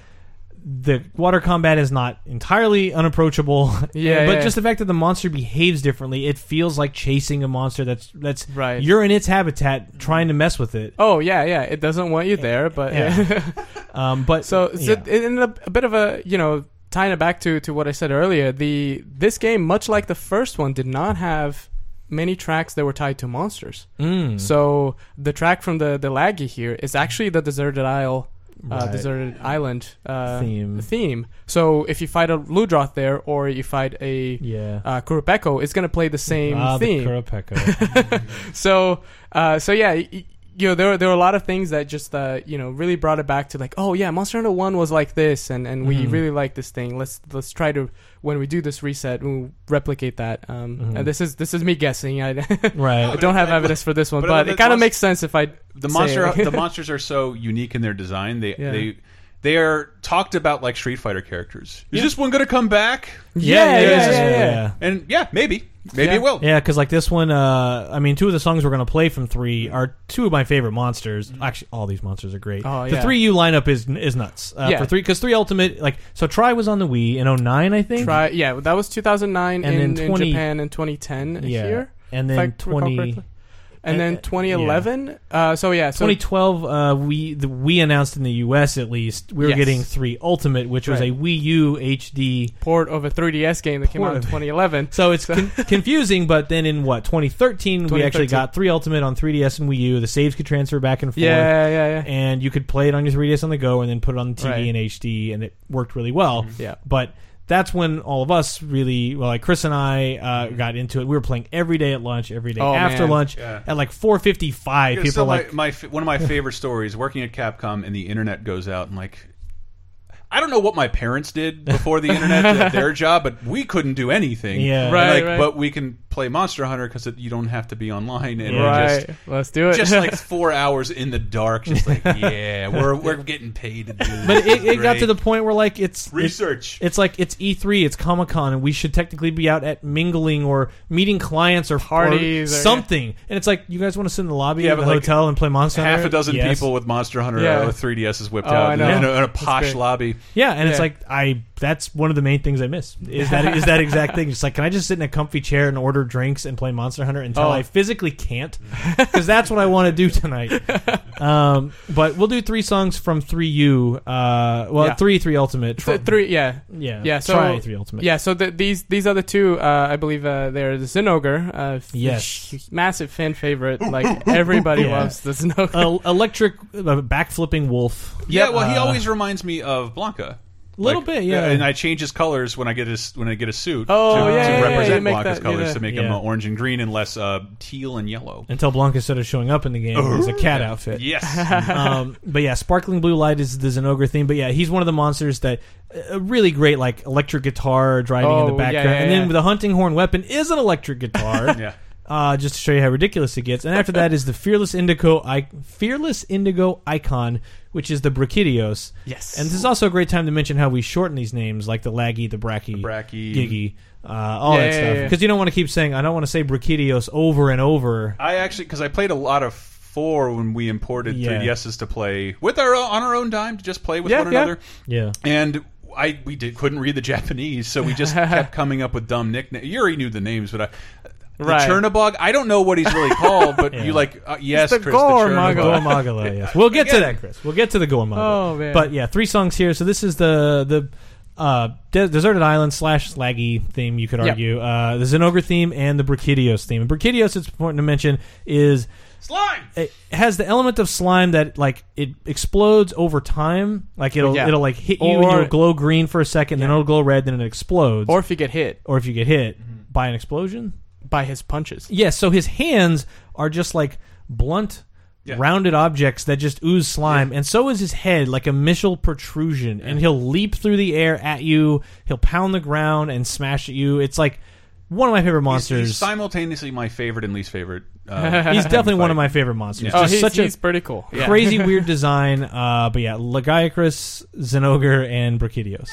the water combat is not entirely unapproachable. (laughs) Yeah, but yeah. just the fact that the monster behaves differently, it feels like chasing a monster that's that's Right. You're in its habitat trying to mess with it. Oh yeah, yeah. It doesn't want you there, but Yeah. (laughs) Um, but So, so yeah. in a, a bit of a you know tying it back to to what I said earlier, the this game, much like the first one, did not have many tracks that were tied to monsters. Mm. So the track from the the laggy here is actually the deserted isle. Uh, Right. deserted island uh, Theme. theme. So if you fight a Ludroth there, or you fight a yeah. uh, Qurupeco, it's gonna play the same ah, theme. the Qurupeco. (laughs) so uh, so yeah y- you know there were, there were a lot of things that just uh, you know really brought it back to like oh yeah Monster Hunter One was like this and, and we Mhm. really like this thing let's let's try to when we do this reset we'll replicate that um, Mhm. and this is this is me guessing I, (laughs) right. I don't have evidence for this one But, but, it kind of makes sense if I the monster it. the (laughs) monsters are so unique in their design. They Yeah. they they are talked about like Street Fighter characters. Is this one going to come back? yeah yeah yeah, yeah, yeah, yeah. And yeah, maybe maybe Yeah. it will. Yeah, because like this one, uh, I mean, two of the songs we're gonna play from three are two of my favorite monsters. Actually, all these monsters are great. Oh, The three U lineup is is nuts. Uh, Yeah. For three, because three Ultimate, like, so Tri was on the Wii in 09, I think. try yeah that was 2009 And in, then 20 in Japan and 2010 yeah, here and then 20, correctly. And then 2011 uh, so yeah so 2012, uh, we the, we announced in the U.S. at least we were Yes. getting three Ultimate, which was Right. a Wii U HD. port of a 3DS game that came Port out in of- 2011 (laughs) So it's con- confusing, but then in what 2013, we actually 2013. got three Ultimate on 3DS and Wii U. The saves could transfer back and forth. yeah yeah yeah and you could play it on your 3DS on the go and then put it on the TV Right. in HD, and it worked really well. yeah But that's when all of us really, well, like Chris and I uh, got into it. We were playing every day at lunch, every day Oh, after man. lunch. Yeah. At like 4:55, Yeah, people so are my, like, my one of my (laughs) favorite stories working at Capcom and the internet goes out and like I don't know what my parents did before the internet did (laughs) their job, but we couldn't do anything. Yeah. And, Right, like, right. But we can play Monster Hunter because you don't have to be online and right just let's do it just like (laughs) four hours in the dark, just like (laughs) yeah, we're we're getting paid to do. This. but it, it got to the point where like it's it's, research. it's like it's E3, it's Comic Con, and we should technically be out at mingling or meeting clients or Parties or or- something. And it's like you guys want to sit in the lobby Yeah, of the but, like, hotel and play Monster Half Hunter? Half a dozen Yes. people with Monster Hunter Yeah. uh, with 3DSs whipped Oh, out in, a, in a posh lobby. Yeah, and it's like I that's one of the main things I miss. Is that is that exact thing. It's like can I just sit in a comfy chair and order drinks and play Monster Hunter until Oh. I physically can't? Because that's what I want to do tonight. Um, but we'll do three songs from 3U. Uh, well, Yeah. 3 3 Ultimate. Th- three yeah Yeah. Yeah, so- try 3 Ultimate. yeah so the, these these other two uh, I believe uh, they're the Zinogre uh, f- Yes. h- massive fan favorite like everybody (laughs) Yeah. loves the Zinogre Uh, electric uh, backflipping wolf. Yeah, well, he Uh, always reminds me of Blanca. Little Like, bit, yeah. And I change his colors when I get his when I get a suit. Oh, to, yeah, to yeah, yeah, represent you make Blanca's that- colors to make him Yeah. uh, orange and green and less uh, teal and yellow. Until Blanca started showing up in the game as a cat outfit. Yes. (laughs) um, but yeah, sparkling blue light is the Zinogre theme. But yeah, he's one of the monsters that a really great like electric guitar driving in the Oh, yeah, background, yeah, and then the hunting horn weapon is an electric guitar. (laughs) yeah. Uh, just to show you how ridiculous it gets. And after that is the Fearless Indigo, I- Fearless Indigo Icon, which is the Brachydios. Yes. And this is also a great time to mention how we shorten these names, like the Laggy, the Bracky, Bracky. Giggy, uh, all Yeah, that yeah, stuff. yeah. Because you don't want to keep saying, I don't want to say Brachydios over and over. I actually because I played a lot of four when we imported Yeah. 3DSs to play with our on our own dime to just play with Yeah, one yeah. another. Yeah. And I we did couldn't read the (laughs) Japanese, so we just (laughs) kept coming up with dumb nicknames. Yuri knew the names, but I. The Right. Chernobog, I don't know what he's really called, but (laughs) Yeah. you like uh, yes, the Chris, Gore Magala. the Gore Magala, (laughs) yes. We'll get to that, Chris. We'll get to the Gore Magala. Oh, man. But yeah, three songs here. So this is the the uh, De- Deserted Island slash Slaggy theme, you could Yep. argue. Uh, the Zinogre theme and the Brachydios theme. And Brachydios, it's important to mention, is Slime. it has the element of slime that like it explodes over time. Like it'll Yeah. it'll like hit you and you'll glow green for a second, then it'll glow red, then it explodes. or if you get hit or if you get hit by an explosion. By his punches. Yes, so his hands are just like blunt, Yeah. rounded objects that just ooze slime, and so is his head, like a missile protrusion, and he'll leap through the air at you. He'll pound the ground and smash at you. It's like one of my favorite He's, monsters. he's simultaneously my favorite and least favorite. Uh, (laughs) He's definitely one of my favorite monsters. Yeah. Oh, Just he's, such a he's pretty cool. Yeah. crazy, weird (laughs) design. Uh, but yeah, Lagiacrus, Zinogre, and Brachydios.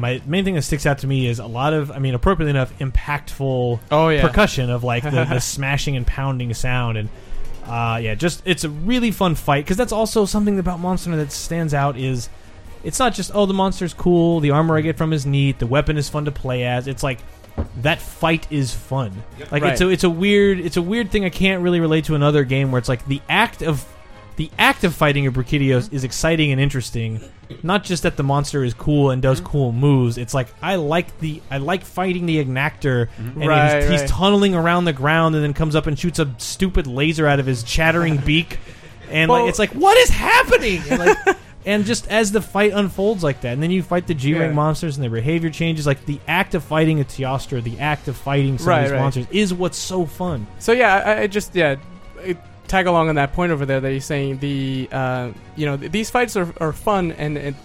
My main thing that sticks out to me is a lot of, I mean, appropriately enough, impactful Oh yeah. percussion of like the, the (laughs) smashing and pounding sound. And uh, yeah just it's a really fun fight. Because that's also something about monster that stands out is it's not just oh the monster's cool the armor i get from is neat the weapon is fun to play as. It's like that fight is fun. Like it's a it's a weird it's a weird thing i can't really relate to another game where it's like the act of the act of fighting a Brachydios is exciting and interesting. Not just that the monster is cool and Mm-hmm. does cool moves. It's like I like the I like fighting the Ignactor, and Right, he's, he's tunneling around the ground and then comes up and shoots a stupid laser out of his chattering (laughs) beak, and Well- like it's like what is happening? And, like, (laughs) and just as the fight unfolds like that, and then you fight the G rank Yeah. monsters and their behavior changes. Like the act of fighting a Teostra, the act of fighting some Right, of these right. monsters is what's so fun. So yeah, I, I just yeah it, tag along on that point over there that you're saying the uh, you know th- these fights are, are fun and, and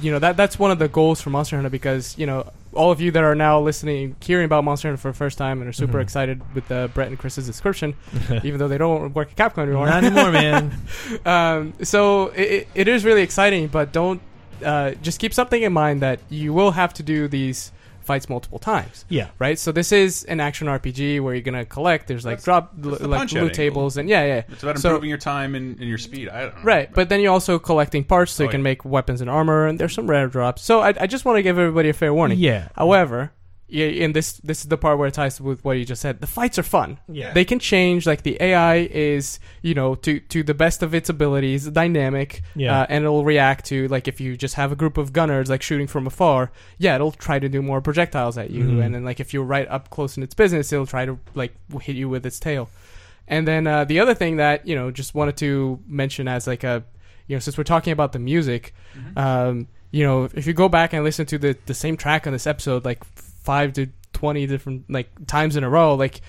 you know that that's one of the goals for Monster Hunter because you know all of you that are now listening hearing about Monster Hunter for the first time and are super Mhm. excited with uh, Brett and Chris's description (laughs) even though they don't work at Capcom anymore. Not anymore, man. (laughs) um, so it, it- it is really exciting, but don't uh, just keep something in mind that you will have to do these fights multiple times Yeah. right? So this is an action RPG where you're gonna collect. There's like That's- drop that's the like Punch-Out loot angle. tables and yeah, yeah. It's about So- improving your time and, and your speed. I don't know. Right, but then you're also collecting parts so Oh, you can yeah. make weapons and armor, and there's some rare drops. So I, I just want to give everybody a fair warning. Yeah. However, yeah, in this this is the part where it ties with what you just said. The fights are fun. Yeah. They can change. Like the AI is, you know, to to the best of its abilities, dynamic. Yeah. Uh, and it'll react to like if you just have a group of gunners like shooting from afar. Yeah, it'll try to do more projectiles at you, Mhm. and then like if you're right up close in its business, it'll try to like hit you with its tail. And then uh, the other thing that you know just wanted to mention as like a you know since we're talking about the music, um, you know if you go back and listen to the the same track on this episode like five to twenty different like times in a row, like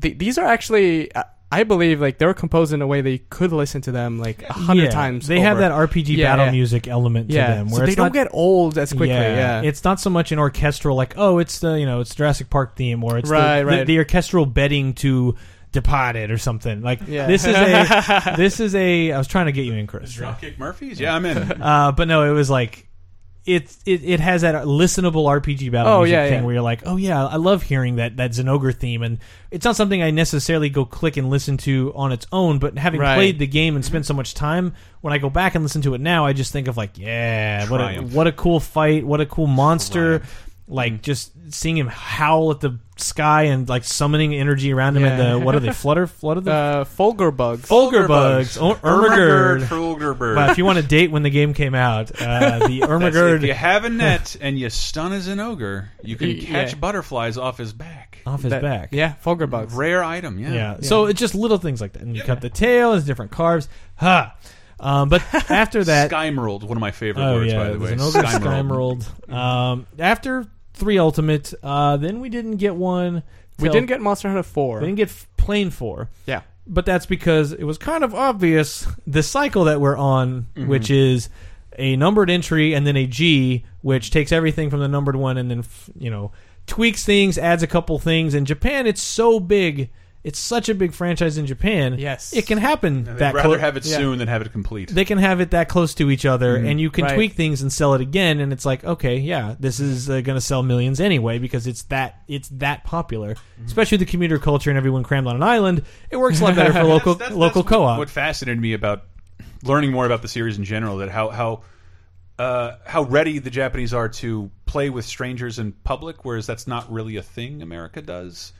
th- these are actually. I- I believe like they were composed in a way that you could listen to them like a hundred Yeah. times. They have that RPG Yeah, battle yeah. music element to yeah, them, so where they it's don't not get old as quickly. Yeah, it's not so much an orchestral like oh it's the you know it's Jurassic Park theme or it's Right, the, right. The, the orchestral bedding to Departed or something like Yeah. this is a (laughs) this is a I was trying to get you in Chris Dropkick Murphys? Yeah, I'm in. uh, but no it was like it, it it has that listenable RPG battle Oh, music yeah, thing yeah. where you're like, oh yeah, I love hearing that that Zinogre theme, and it's not something I necessarily go click and listen to on its own. But having Right. played the game and spent so much time, when I go back and listen to it now, I just think of like, yeah, what a, what a cool fight, what a cool monster, Triumph. Like just seeing him howl at the sky and like summoning energy around him, and the what are they flutter flutter the (laughs) uh, Fulgur bugs. Fulgur bugs, Ur- Ermagerd. Fulgurberg. But if you want to date when the game came out, uh, (laughs) the That's- Ermagerd If you have a (laughs) net and you stun as an ogre, you can Y- catch yeah. butterflies off his back. off his That- back. Yeah, Fulgur bugs. Rare item, yeah. Yeah. So it's just little things like that. And you cut the tail, there's different carves. Ha. Um, but after that, Skymerald, one of my favorite oh words, yeah, by the way. there's an ogre Skymerald. Skymerald. Um, after three ultimate, uh, then we didn't get one. We till- didn't get Monster Hunter Four. We didn't get f- plane four. Yeah. But that's because it was kind of obvious the cycle that we're on, Mm-hmm. which is a numbered entry and then a G, which takes everything from the numbered one and then f- you know tweaks things, adds a couple things. In Japan, it's so big. It's such a big franchise in Japan. Yes. it can happen They'd that rather clo- have it yeah. soon than have it complete. they can have it that close to each other, Mhm. and you can Right. tweak things and sell it again, and it's like, okay, yeah, this is uh, going to sell millions anyway because it's that it's that popular, Mm-hmm. especially the commuter culture and everyone crammed on an island. It works a lot better for (laughs) local That's- that's- local that's co-op. What fascinated me about learning more about the series in general that how how uh, how ready the Japanese are to play with strangers in public, whereas that's not really a thing America does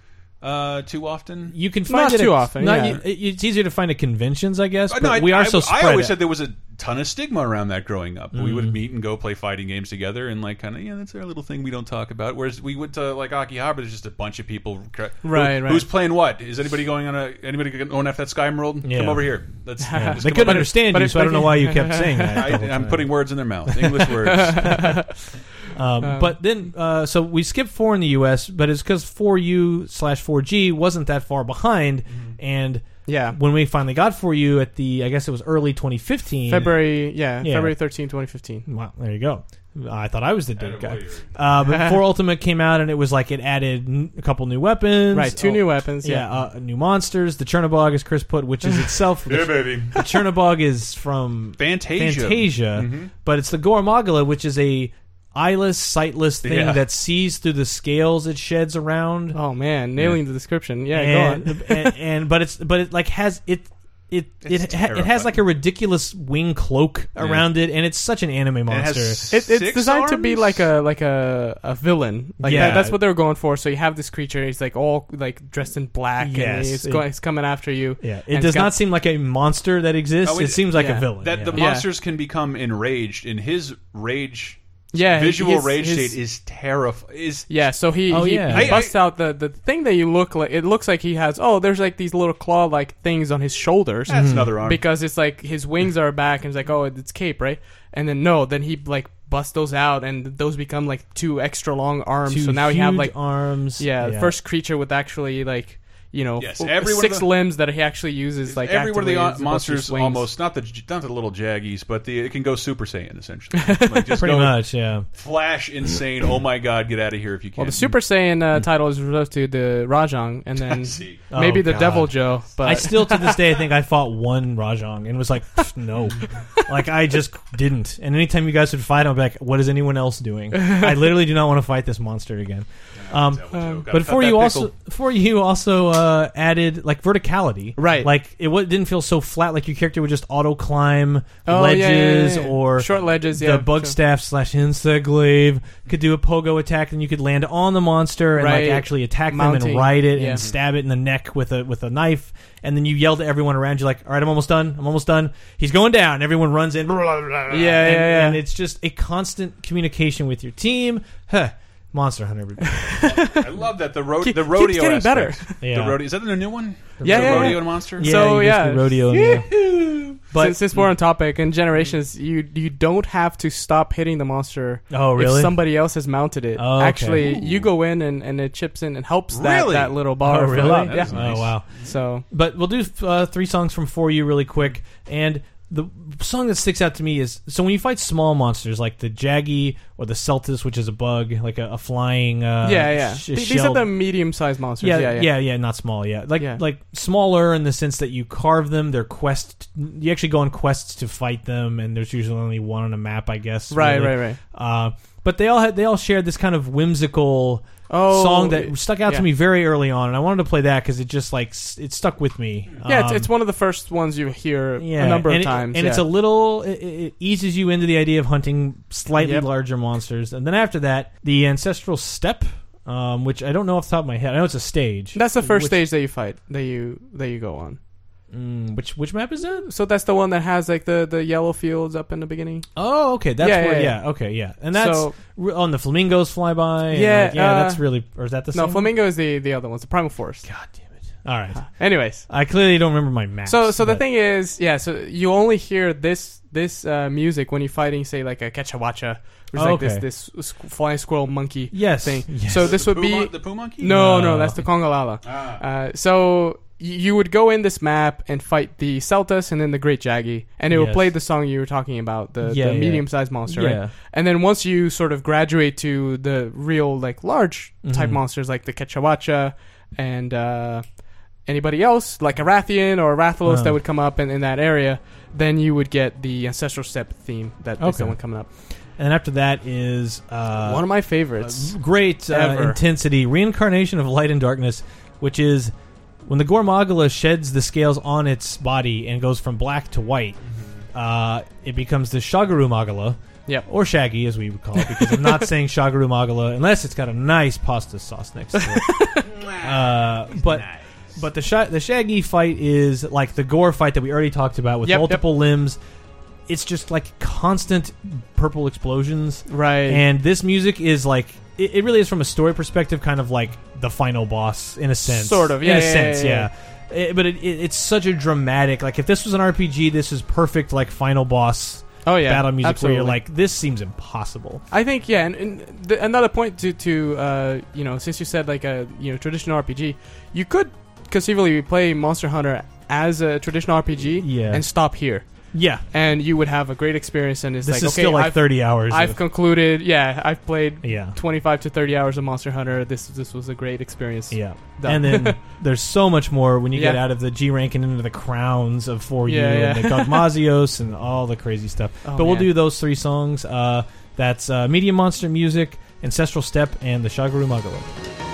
uh, too often. you can find Not it too at- often, not- yeah. you- it's easier to find at conventions, I guess. Uh, But no, I, we are I, so I always out. said there was a ton of stigma around that growing up. We Mm-hmm. would meet and go play fighting games together, and like kind of yeah, that's our little thing we don't talk about. Whereas we went to like Akihabara, there's just a bunch of people. Who- Right, right. Who's playing what? Is anybody going on a anybody going after that Sky Emerald? Yeah. Come over here. Let's. Yeah, they couldn't over- understand but you, if- so I don't know why you kept (laughs) saying that. I, I'm putting words in their mouth. English words. (laughs) (laughs) Um, but then, uh, so we skipped four in the U.S., but it's because 4U slash 4G wasn't that far behind, Mm-hmm. and yeah. when we finally got 4U at the, I guess it was early 2015. February, yeah, Yeah. February 13, 2015. Wow, there you go. I thought I was the dead guy. Uh, but (laughs) 4 Ultimate came out, and it was like it added n- a couple new weapons. Right, two Oh, new weapons. Yeah, Yeah. uh, new monsters. The Chernobog, as Chris put, which is (laughs) itself. Yeah, the, baby. the Chernobog is from Fantasia. Fantasia, Mhm. but it's the Gore Magala, which is a eyeless, sightless thing Yeah. that sees through the scales it sheds around. Oh man, nailing the description. Yeah, and, go on. (laughs) and, and but it's but it like has it it It's it, ha- it has terrifying. like a ridiculous wing cloak around it, and it's such an anime And it monster. has It, it's six designed to be arms? like a like a, a villain. Like Yeah. that, that's what they were going for. So you have this creature. He's like all like dressed in black, Yes, and he's, it- going, he's coming after you. yeah, and it it's does got- not seem like a monster that exists. Oh, it, it- seems like yeah. a villain. that yeah. the Yeah. monsters can become enraged, and his rage, Yeah, visual his- rage his- state is terrifying. Is Yeah, so he Oh, he, yeah. he I- busts out the, the thing that you look like. It looks like he has. Oh, there's like these little claw like things on his shoulders that's mm-hmm. another arm. because it's like his wings are back and it's like oh it's cape right. And then no, then he like busts those out and those become like two extra long arms. Two so now you have like arms. yeah, the first creature with actually like you know Yes, f- every six the- limbs that he actually uses like every one of the actively is supposed to monsters almost not the not the little jaggies, but the it can go Super Saiyan essentially. (laughs) Like just pretty go much. Yeah, flash insane. Oh my god, get out of here if you can. Well, the Super Saiyan uh, title is reserved to the Rajang, and then (laughs) maybe Oh, the God. Deviljho. But I still to this day I (laughs) think I fought one Rajang and was like, no, like I just didn't. And anytime you guys would fight, I'd be like, what is anyone else doing? I literally do not want to fight this monster again. Um, Devil but cut for you also for you also uh, added like verticality, Right. Like it w- didn't feel so flat. Like your character would just auto climb Oh, yeah, yeah, ledges yeah, yeah. or short ledges. Yeah, the bug sure. staff slash insect glaive could do a pogo attack, and you could land on the monster and Right. like actually attack them and ride it Yeah. and stab it in the neck with a with a knife. And then you yell to everyone around you like, "All right, I'm almost done. I'm almost done. He's going down." Everyone runs in. Yeah, yeah, yeah. And it's just a constant communication with your team. Huh. Monster Hunter. I love that the road Keep- the keeps rodeo getting better. (laughs) Yeah. The rodeo is that the new one? Yeah, the yeah, rodeo yeah. and monster. Yeah, So, you yeah. basically rodeo. Yeah. But since, since we're on topic, in Generations, you you don't have to stop hitting the monster oh really? if somebody else has mounted it. Oh, okay. Actually, Ooh. you go in and, and it chips in and helps that, Really? that little bar. oh fill really? up. That Yeah. is nice. Oh wow. So But we'll do uh, three songs from For You really quick. And the song that sticks out to me is so when you fight small monsters like the Jaggy or the Seltas, which is a bug, like a, a flying. Uh, yeah, yeah. sh- Th- These are the medium-sized monsters. yeah, Yeah, yeah, yeah, not small. Yeah, like Yeah. like smaller in the sense that you carve them. They're quest. You actually go on quests to fight them, and there's usually only one on a map, I guess. Right, really. right, right. Uh, but they all had they all shared this kind of whimsical Oh, song that stuck out yeah. to me very early on, and I wanted to play that because it just like it stuck with me. Yeah, it's, Um, it's one of the first ones you hear yeah, a number and of it- times. and yeah. it's a little. It, it eases you into the idea of hunting slightly Yep. larger monsters, and then after that, the ancestral step, um, which I don't know off the top of my head. I know it's a stage. That's the first Which- stage that you fight that you that you go on. Mm, which which map is that? So that's the one that has like the the yellow fields up in the beginning. Oh, okay, that's Yeah, where. yeah, Yeah, yeah. okay, yeah, and that's so re- on the flamingos fly by. and, Yeah, like, yeah, uh, that's really. Or is that the no, same? flamingo is the the other ones, the primal forest. God damn it! All right, Anyways, I clearly don't remember my map. so so the thing is, yeah, so you only hear this this uh, music when you're fighting, say like a Kecha Wacha, which is Oh, like okay. this this squ- flying squirrel monkey yes, thing. yes. So this would poo be mon- the poo monkey. no, No. no, that's the Congalala. Ah. Uh, so y- you would go in this map and fight the Seltas and then the Great Jaggy, and it would Yes. play the song you were talking about, the, Yeah, the yeah. medium-sized monster, right? yeah. And then once you sort of graduate to the real, like, large type Mhm. monsters like the Kecha Wacha and uh, anybody else, like a Rathian or a Rathalos Uh. that would come up in, in that area, then you would get the Ancestral Step theme that is the Okay. one coming up. And after that is uh, one of my favorites. great uh, ever. intensity reincarnation of light and darkness, which is when the Gore Magala sheds the scales on its body and goes from black to white. Uh, it becomes the Shagaru Magala. Yep. Or Shaggy, as we would call it, because I'm not (laughs) saying Shagaru Magala unless it's got a nice pasta sauce next to it. (laughs) (laughs) uh, but but the sha- the Shaggy fight is like the gore fight that we already talked about with Yep, yep. multiple limbs. It's just like constant purple explosions. right. And this music is like it, it really is from a story perspective, kind of like the final boss in a sense, Sort of, yeah, in a yeah, sense, yeah, yeah. It- but it, it, it's such a dramatic. Like if this was an RPG, this is perfect. Like final boss oh, yeah. battle music, absolutely. where you're like, this seems impossible. I think yeah, and, and the, another point to to uh, you know since you said like a you know traditional RPG, you could conceivably play Monster Hunter as a traditional RPG Yeah. and stop here, Yeah, and you would have a great experience. And it's this like is okay, still like I've, 30 hours. I've of- concluded. Yeah, I've played yeah, 25 to 30 hours of Monster Hunter. This this was a great experience. yeah. Done. And then (laughs) there's so much more when you get out of the G rank and into the crowns of For You Yeah, (laughs) and yeah. the Gogmazios and all the crazy stuff. Oh, but we'll do those three songs. Uh, That's uh, Medium Monster Music, Ancestral Step, and the Shagaru Magala.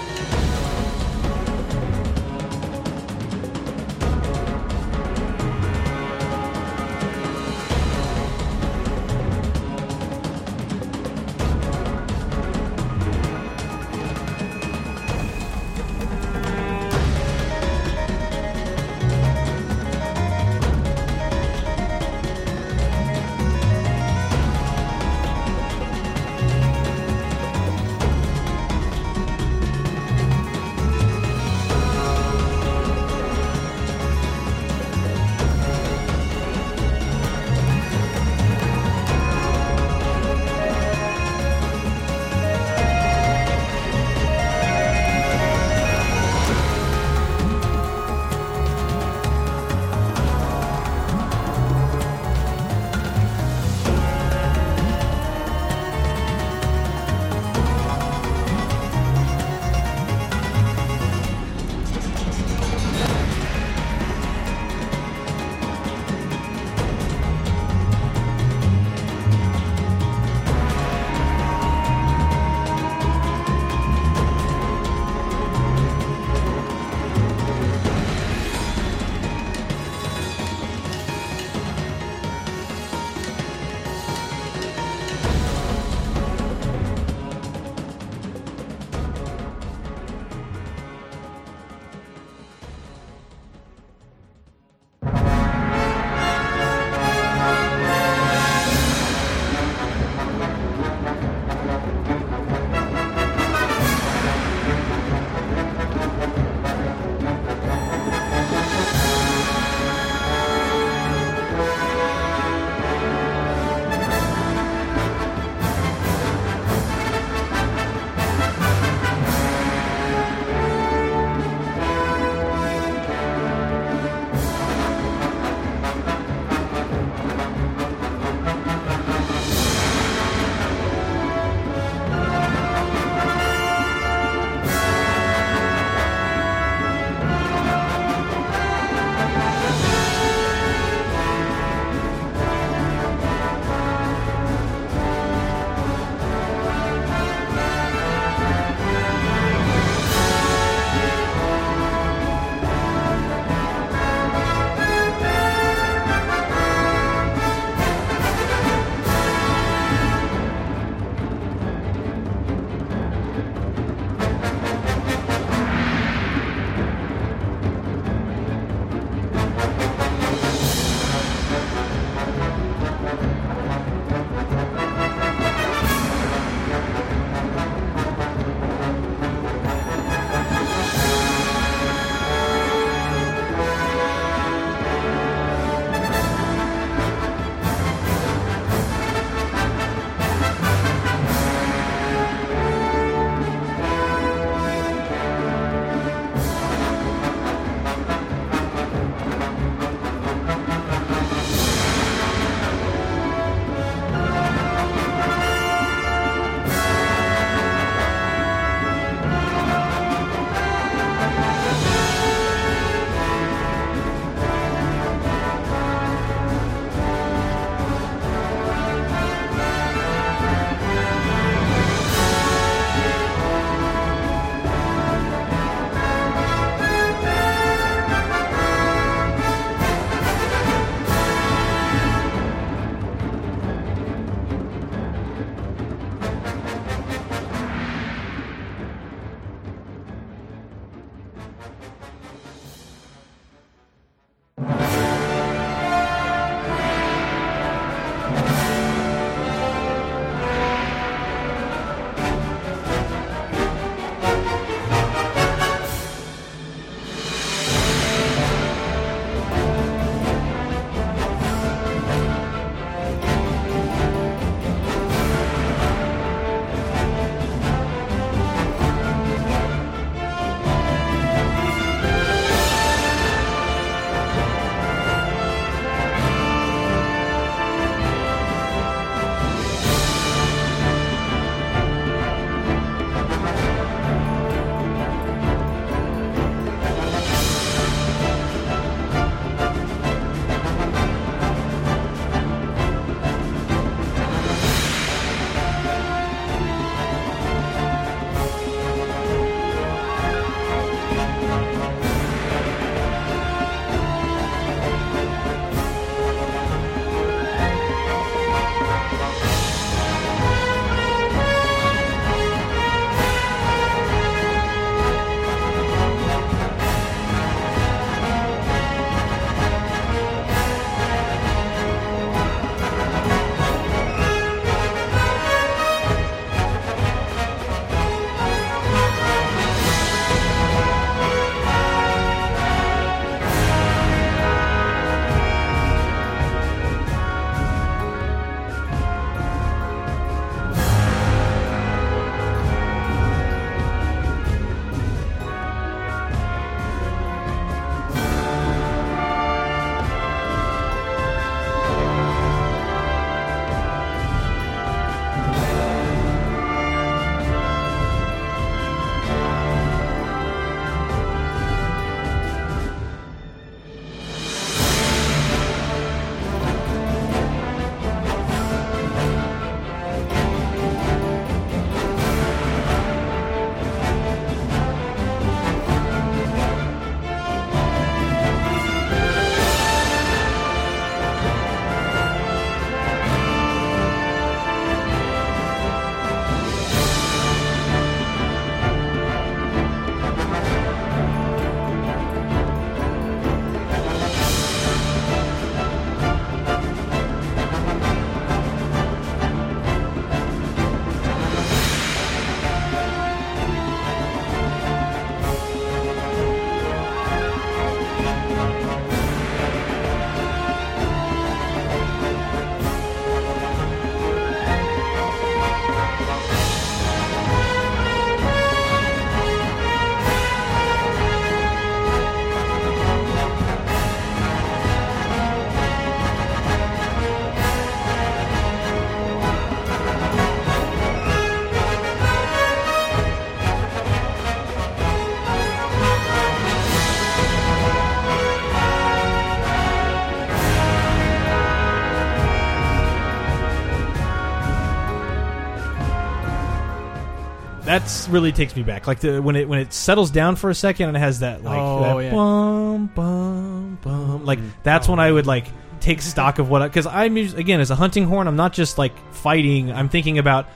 Really takes me back. Like the when it when it settles down for a second and it has that like Oh, that yeah. bum bum bum. Like mm-hmm. that's when I oh, would like take mm-hmm. stock of what because I'm again as a hunting horn. I'm not just like fighting. I'm thinking about.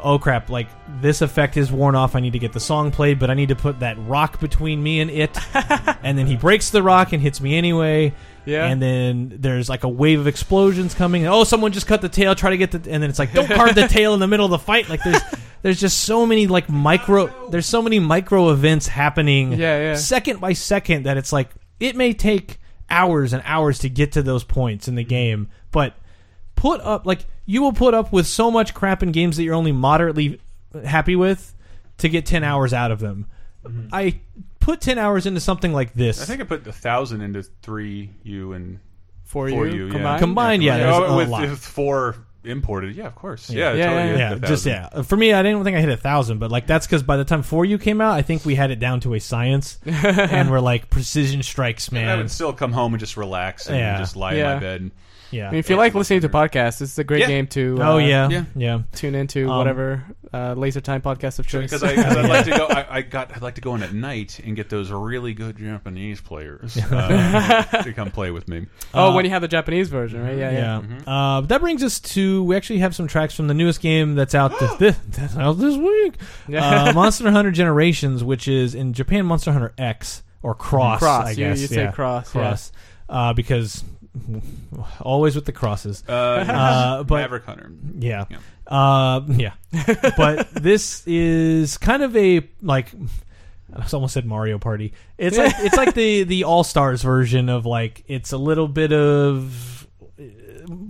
Oh crap! Like this effect is worn off. I need to get the song played, but I need to put that rock between me and it. (laughs) and then he breaks the rock and hits me anyway. Yeah. And then there's like a wave of explosions coming. Oh, someone just cut the tail. Try to get the. And then it's like, don't carve the (laughs) tail in the middle of the fight. Like there's, there's just so many like micro. There's so many micro events happening. Yeah, yeah. Second by second, that it's like it may take hours and hours to get to those points in the game, but put up like you will put up with so much crap in games that you're only moderately happy with to get 10 hours out of them. Mm-hmm. I put 10 hours into something like this. I think I put a thousand into three you and For, four you, U. combined. Combined, yeah, Yeah, there's oh, a with, lot. with four imported. Yeah, of course. Yeah. Yeah, Yeah, totally. yeah, hit yeah, just yeah. For me, I didn't think I hit a thousand, but like that's because by the time For You came out, I think we had it down to a science, (laughs) and we're like precision strikes, man. I would still come home and just relax and Yeah. just lie in Yeah. my bed. Yeah. I mean, if you like listening to podcasts, it's a great Yeah. game to. oh uh, yeah. yeah. yeah. Tune into Um, whatever uh, Laser Time podcast of choice. Because I, cause I'd (laughs) like to go. I, I got. I'd like to go in at night and get those really good Japanese players (laughs) uh, to come play with me. oh, uh, when you have the Japanese version, right? Yeah, yeah. Yeah. Uh, that brings us to we actually have some tracks from the newest game that's out this, this, (laughs) that's out this week. Yeah. Uh, Monster Hunter Generations, which is in Japan Monster Hunter X or Cross. Cross. I you, guess. you say yeah. cross. Cross. Uh, because (laughs) always with the crosses. Uh, Uh, but- Maverick Hunter. Yeah. Yeah. Uh, yeah. (laughs) but this is kind of a like I almost said Mario Party. It's like it's like the the All Stars version of like it's a little bit of uh,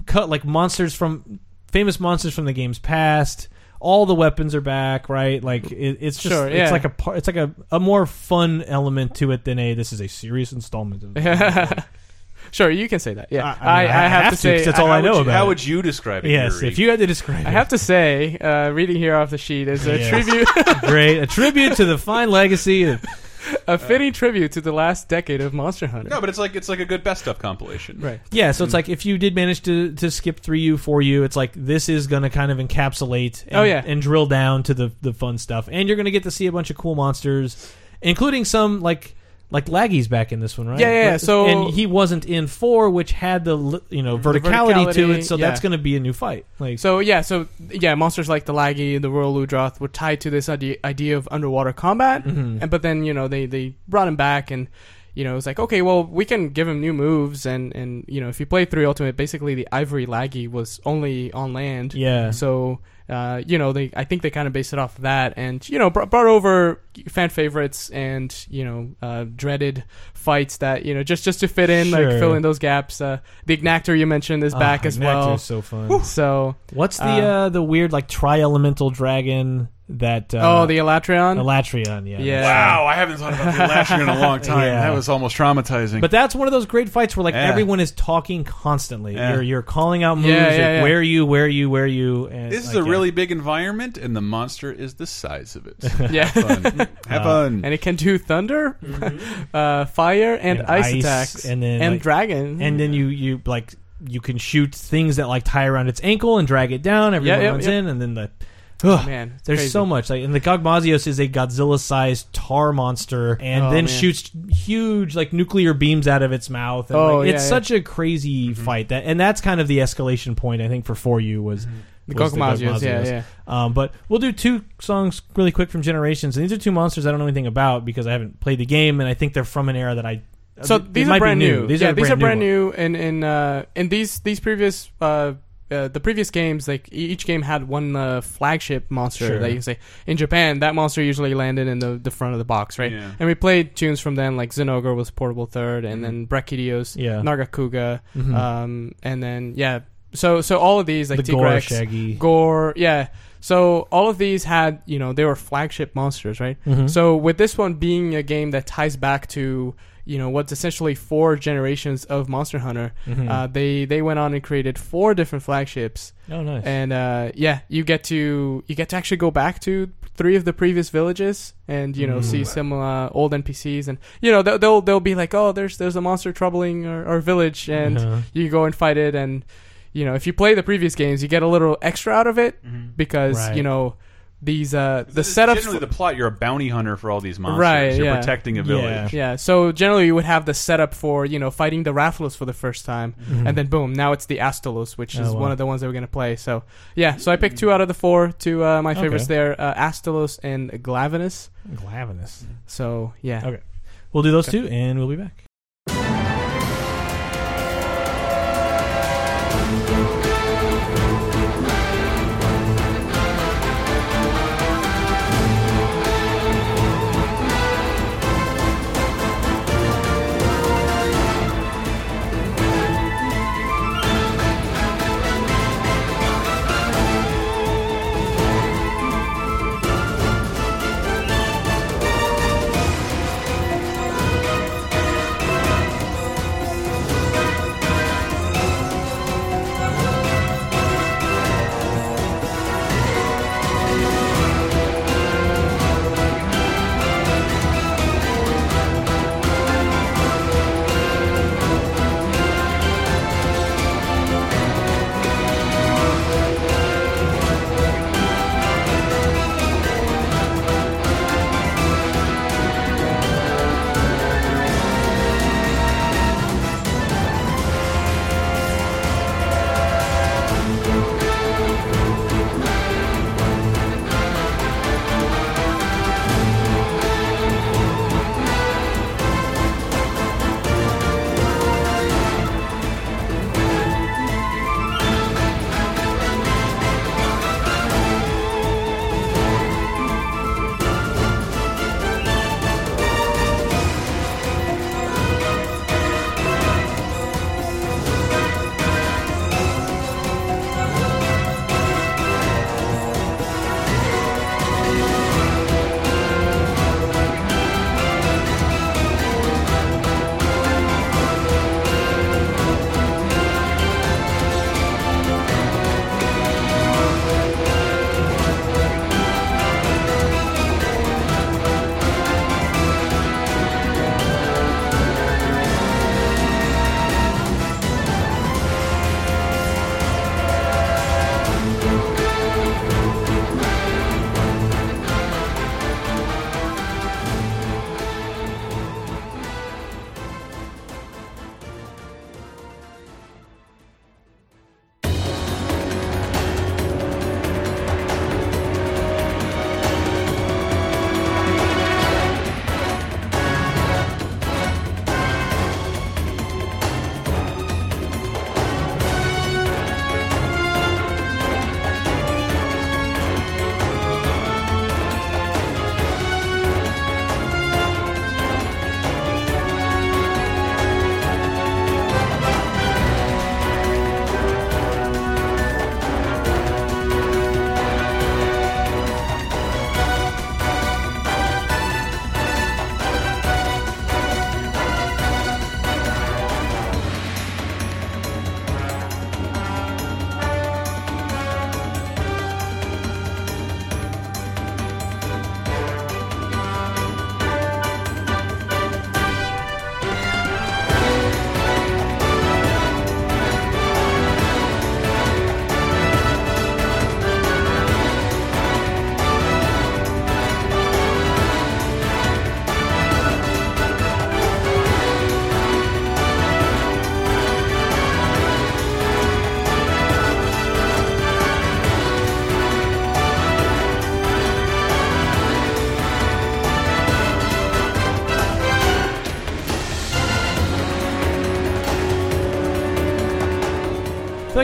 cut like monsters from famous monsters from the game's past. All the weapons are back, right? Like it, it's just Sure, yeah. it's like a par- it's like a, a more fun element to it than a this is a serious installment of Yeah. (laughs) sure, you can say that. Yeah, I- I mean, I have, have to say that's all How I know would you, about How it. would you describe it? Yes, Yuri? if you had to describe I it. I have to say, uh, reading here off the sheet is a Yeah. tribute, (laughs) great a tribute to the fine legacy of (laughs) a fitting tribute to the last decade of Monster Hunter. No, but it's like it's like a good best of compilation. right. Yeah, so it's like if you did manage to, to skip three U, four U, it's like this is going to kind of encapsulate and, Oh, yeah. and drill down to the, the fun stuff. And you're going to get to see a bunch of cool monsters, including some like like Laggy's back in this one, right? Yeah, yeah, so- and he wasn't in four, which had the li- you know verticality, to verticality, it, so yeah. that's going to be a new fight. Like So yeah, so yeah, monsters like the Laggy, and the Royal Ludroth were tied to this idea, idea of underwater combat, Mhm. and but then you know they they brought him back and. You know, it's like okay, well, we can give him new moves, and and you know, if you play three Ultimate, basically the Ivory Laggy was only on land, yeah, So, uh, you know, they I think they kind of based it off of that, and you know, br- brought over fan favorites and you know, uh, dreaded fights that you know just just to fit in, Sure. like fill in those gaps. Uh, the Agnaktor you mentioned is Ah, back as well. Nectar's so fun. So, What's the Uh, uh, the weird like tri-elemental dragon that? Uh, oh, the Alatreon. Alatreon, yeah. Yeah. Wow, I haven't thought about the (laughs) Elashion in a long time. Yeah. That was almost traumatizing. But that's one of those great fights where like Yeah. everyone is talking constantly. Yeah. You're you're calling out moves. Yeah, like, yeah, yeah. Where are you? Where are you? Where are you? And, this is like, a yeah. really big environment, and the monster is the size of it. (laughs) yeah, fun. (laughs) Have Uh, fun. and it can do thunder, uh, fire, and, And ice, ice, attacks, and then, and like- dragon, and then you you like you can shoot things that like tie around its ankle and drag it down. Everyone yeah, runs yeah. in, and then the. Oh, ugh, man, there's crazy. so much like and the Gogmazios is a Godzilla-sized tar monster, and Oh, then man. shoots huge like nuclear beams out of its mouth. And, Oh, like, yeah, it's yeah. such a crazy mm-hmm. fight that, and that's kind of the escalation point I think for for you was was the Gogmazios, yeah, yeah. Um, but we'll do two songs really quick from Generations. And these are two monsters I don't know anything about because I haven't played the game, and I think they're from an era that I. So they these might are be brand new. These yeah, are these are brand new. new, and in uh, in these these previous uh, uh, the previous games, like e- each game had one uh, flagship monster Sure. that you can say. In Japan, that monster usually landed in the, the front of the box, right? Yeah. And we played tunes from then, like Zinogre was portable third, and then Brachydios, Yeah. Nargacuga, Mhm. um, and then yeah. So so all of these like the Gore T-Rex, Shaggy. Gore, yeah. So all of these had, you know, they were flagship monsters, right? Mhm. So with this one being a game that ties back to, you know, what's essentially four generations of Monster Hunter, Mhm. uh, they they went on and created four different flagships, oh, nice. and uh, yeah, you get to you get to actually go back to three of the previous villages and you know Mm. see some uh, old NPCs, and you know they'll, they'll they'll be like, oh, there's there's a monster troubling our, our village, and Uh-huh. you go and fight it and you know if you play the previous games you get a little extra out of it because Right. you know these uh the This is setups generally the plot. You're a bounty hunter for all these monsters. Right, You're yeah. protecting a village. Yeah, so generally you would have the setup for you know fighting the Rathalos for the first time, Mhm. and then boom, now it's the Astalos, which is Oh, wow. one of the ones that we're gonna play. So yeah, so I picked two out of the four, two uh, my favorites Okay. there, uh, Astalos and Glavenus Glavenus So yeah, Okay. We'll do those Okay. two, and we'll be back.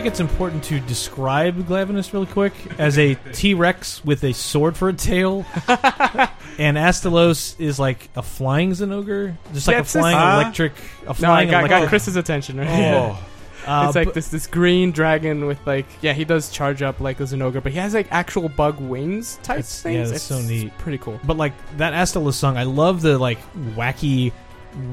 Like it's important to describe Glavenus really quick as a T Rex with a sword for a tail, (laughs) and Astalos is like a flying Zinogre, just like Yeah, a it's just- flying electric. A No, I flying got, got electric. Chris's attention right Oh, uh, it's like but- this this green dragon with like yeah he does charge up like a Zinogre but he has like actual bug wings type It's- things. yeah, that's it's so neat. Pretty cool. But like that Astalos song, I love the like wacky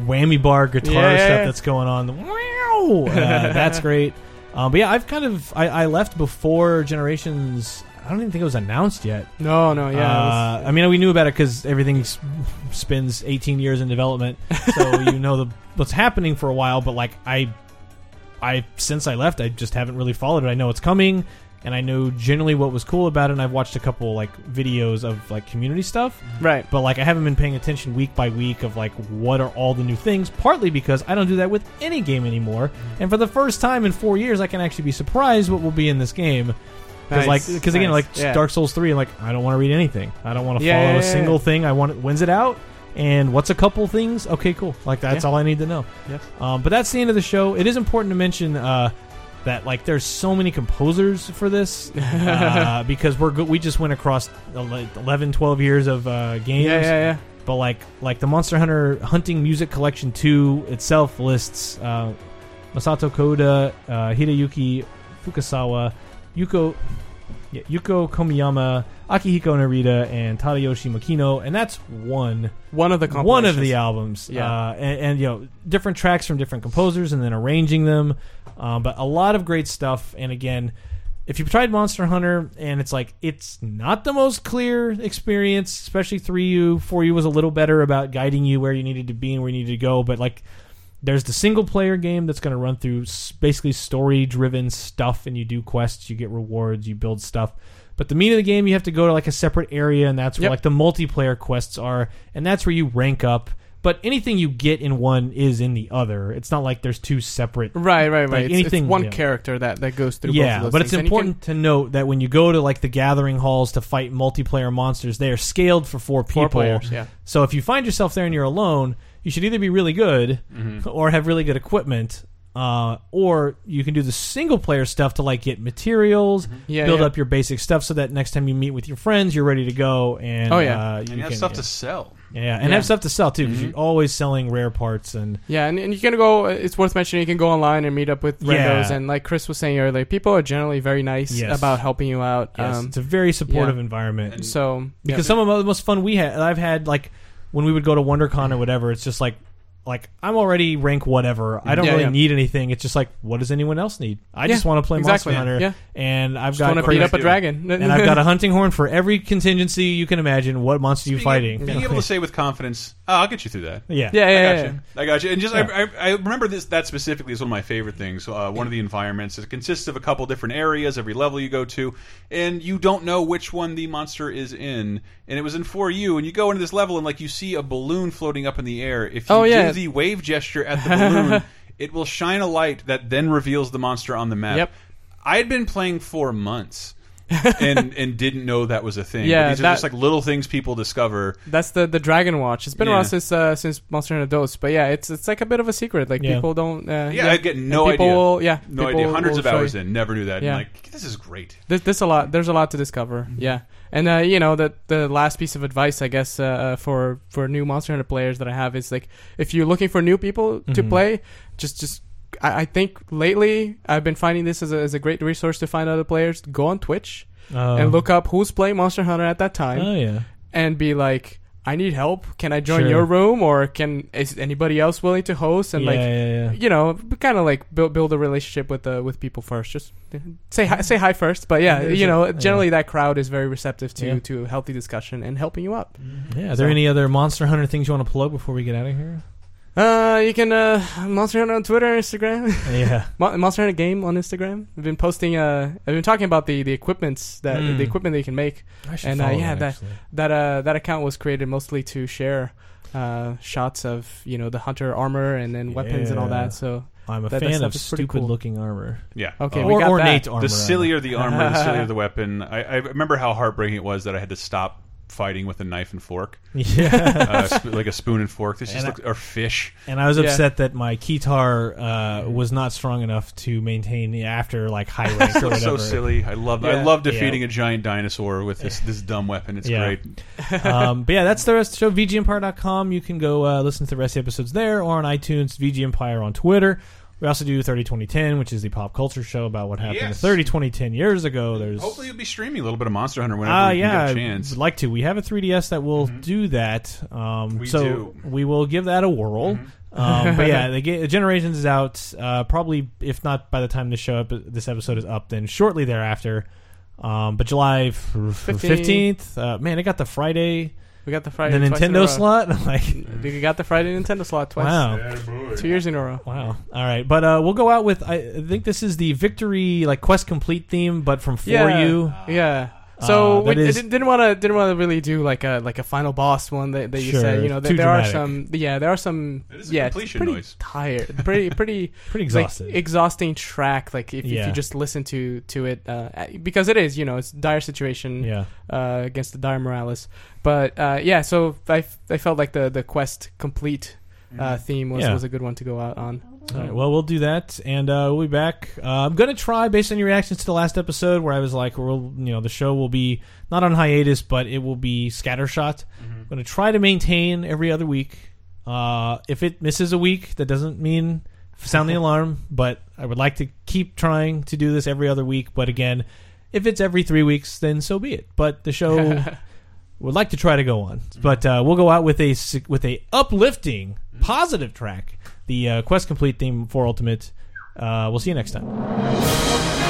whammy bar guitar Yeah, yeah, stuff that's going on. The wow, uh, that's (laughs) great. Um, but yeah, I've kind of I, I left before Generations. I don't even think it was announced yet. No, no, yeah. Uh, I mean, we knew about it because everything s- spends 18 years in development, so (laughs) you know the what's happening for a while. But like I, I since I left, I just haven't really followed it. I know it's coming, and I know generally what was cool about it. And I've watched a couple like videos of like community stuff, Right. but like I haven't been paying attention week by week of like what are all the new things. Partly because I don't do that with any game anymore, and for the first time in four years, I can actually be surprised what will be in this game. Because Nice, like, because again, nice. like Yeah. Dark Souls three, like I don't want to read anything. I don't want to Yeah, follow yeah, a single thing. I want it. When's it out? And what's a couple things? Okay, cool. Like that's all I need to know. Yep. Um, but that's the end of the show. It is important to mention uh, that like there's so many composers for this (laughs) uh, because we're we just went across ele- 11, 12 years of uh, games. Yeah, yeah, yeah. But like like the Monster Hunter Hunting Music Collection 2 itself lists uh, Masato Kohda, uh, Hideyuki Fukasawa, Yuko yeah, Yuko Komiyama, Akihiko Narita, and Tadayoshi Makino, and that's one One of the one of the albums. Yeah. uh, and, and you know different tracks from different composers, and then arranging them. Um, but a lot of great stuff. And again, if you've tried Monster Hunter and it's like it's not the most clear experience, especially three U, four U was a little better about guiding you where you needed to be and where you needed to go. But like, there's the single player game that's going to run through basically story driven stuff, and you do quests, you get rewards, you build stuff. But the meat of the game, you have to go to like a separate area, and that's where Yep. like the multiplayer quests are, and that's where you rank up. But anything you get in one is in the other. It's not like there's two separate Right, right, right. Like It's- anything- it's one yeah. character that, that goes through both yeah, of those but it's things. And you can- important to note that when you go to like the gathering halls to fight multiplayer monsters, they are scaled for four people. Four players, yeah. So if you find yourself there and you're alone, you should either be really good Mm-hmm. or have really good equipment, uh, or you can do the single player stuff to like get materials, Yeah, build yeah. up your basic stuff, so that next time you meet with your friends, you're ready to go. And Oh, yeah. uh, And you have can- stuff yeah. to sell. yeah, and Yeah. have stuff to sell too because Mhm. you're always selling rare parts and Yeah, and, and you can go. It's worth mentioning. You can go online and meet up with Yeah. randos, and like Chris was saying earlier, people are generally very nice Yes. about helping you out. yes, Um, it's a very supportive yeah. environment. And- so because yeah. some of the most fun we had I've had like when we would go to WonderCon or whatever it's just like like I'm already rank whatever I don't Yeah, really yeah. need anything it's just like what does anyone else need I Yeah, just want to play exactly. Monster Hunter Yeah. and I've just got want to crazy- beat up a dragon, (laughs) and I've got a hunting horn for every contingency you can imagine what monster you Being, fighting being able to say with confidence, oh, "I'll get you through that." yeah yeah, I yeah, got yeah. you. I got you. And just Yeah. I, I, I remember this that specifically is one of my favorite things. Uh, one of the environments it consists of a couple different areas. Every level you go to, and you don't know which one the monster is in. And it was in for you. And you go into this level and like you see a balloon floating up in the air. If you Oh, yeah. do the wave gesture at the balloon, (laughs) it will shine a light that then reveals the monster on the map. Yep. I had been playing for months. (laughs) and and didn't know that was a thing. But Yeah, these are just like little things people discover. That's the the Dragon Watch. It's been Yeah. around since uh, since Monster Hunter Dos, but yeah, it's it's like a bit of a secret. Like Yeah. people don't. Uh, Yeah, I get no people idea. Will, yeah, No idea. Hundreds of hours you. in, never knew that. Yeah. And like, this is great. There's, there's a lot. There's a lot to discover. Mm-hmm. Yeah, and uh, you know the the last piece of advice I guess uh, uh, for for new Monster Hunter players that I have is like if you're looking for new people to Mhm. play, just just I, I think lately I've been finding this as a, as a great resource to find other players. Go on Twitch Oh. and look up who's playing Monster Hunter at that time, oh yeah and be like. I need help. Can I join Sure. your room, or can is anybody else willing to host? And yeah, like, yeah, yeah. you know, kind of like build build a relationship with the with people first. Just uh, say hi, say hi first. But yeah, you know, generally that crowd is very receptive to to healthy discussion and helping you out. yeah. Are there any other Monster Hunter things you want to plug before we get out of here? Uh, you can uh Monster Hunter on Twitter, Instagram, yeah, (laughs) Mon- Monster Hunter game on Instagram. I've been posting. Uh, I've been talking about the the equipments that Mm. the equipment that you can make. I should And, uh, follow yeah, that, that- actually. That uh that account was created mostly to share uh shots of you know the hunter armor and then weapons and all that. So I'm a that- that fan of stupid cool. looking armor. Yeah. okay, we or got ornate that. armor. the sillier the armor, the sillier the (laughs) weapon. I, I remember how heartbreaking it was that I had to stop fighting with a knife and fork, (laughs) Yeah. uh, sp like a spoon and fork. This just And I- looked, or fish. And I was Yeah. upset that my keytar uh, was not strong enough to maintain the after like high (laughs) rank or So, whatever. so silly. I love. I love defeating Yeah. a giant dinosaur with this this dumb weapon. It's Yeah. great. (laughs) um, but yeah, that's the rest of the show. VGMpire.com. You can go uh, listen to the rest of the episodes there or on iTunes. VGMpire on Twitter. We also do 30 2010, which is the pop culture show about what happened Yes. 30 2010 years ago. There's Hopefully, you'll be streaming a little bit of Monster Hunter whenever Uh, you yeah, get a I chance. would like to. We have a 3DS that will do that. Um, We so do. we will give that a whirl. Um, but yeah, (laughs) the ga- Generations is out. Uh, probably, if not by the time this show up, this episode is up, then shortly thereafter. Um, but July fifteenth. Uh, man, it got the Friday We got the Friday. the twice in a row. Nintendo slot. (laughs) like, We got the Friday Nintendo slot twice. wow. Two years in a row. Wow. All right, but uh, we'll go out with. I I think this is the victory like quest complete theme, but from for Yeah. you. Yeah. So Uh, we that is- didn't want to didn't want to really do like a like a final boss one that, that you Sure, said. You know, too there, there are some. Yeah, there are some. It is a yeah, completion pretty noise. tired, pretty (laughs) pretty Pretty like, exhausting track. Like if, if you just listen to to it, uh, because it is. You know, it's a dire situation yeah. uh, against the dire Miralis. But uh, yeah, so I, I felt like the the quest complete uh, theme was, Yeah. was a good one to go out on. All right, well, we'll do that, and uh, we'll be back. Uh, I'm gonna try, based on your reactions to the last episode, where I was like, "We'll, you know, the show will be not on hiatus, but it will be scattershot." I'm gonna try to maintain every other week. Uh, if it misses a week, that doesn't mean sound the (laughs) alarm, but I would like to keep trying to do this every other week. But again, if it's every three weeks, then so be it. But the show (laughs) would like to try to go on, but uh, we'll go out with a with a uplifting, positive track, the uh, Quest Complete theme for Ultimate. Uh, we'll see you next time.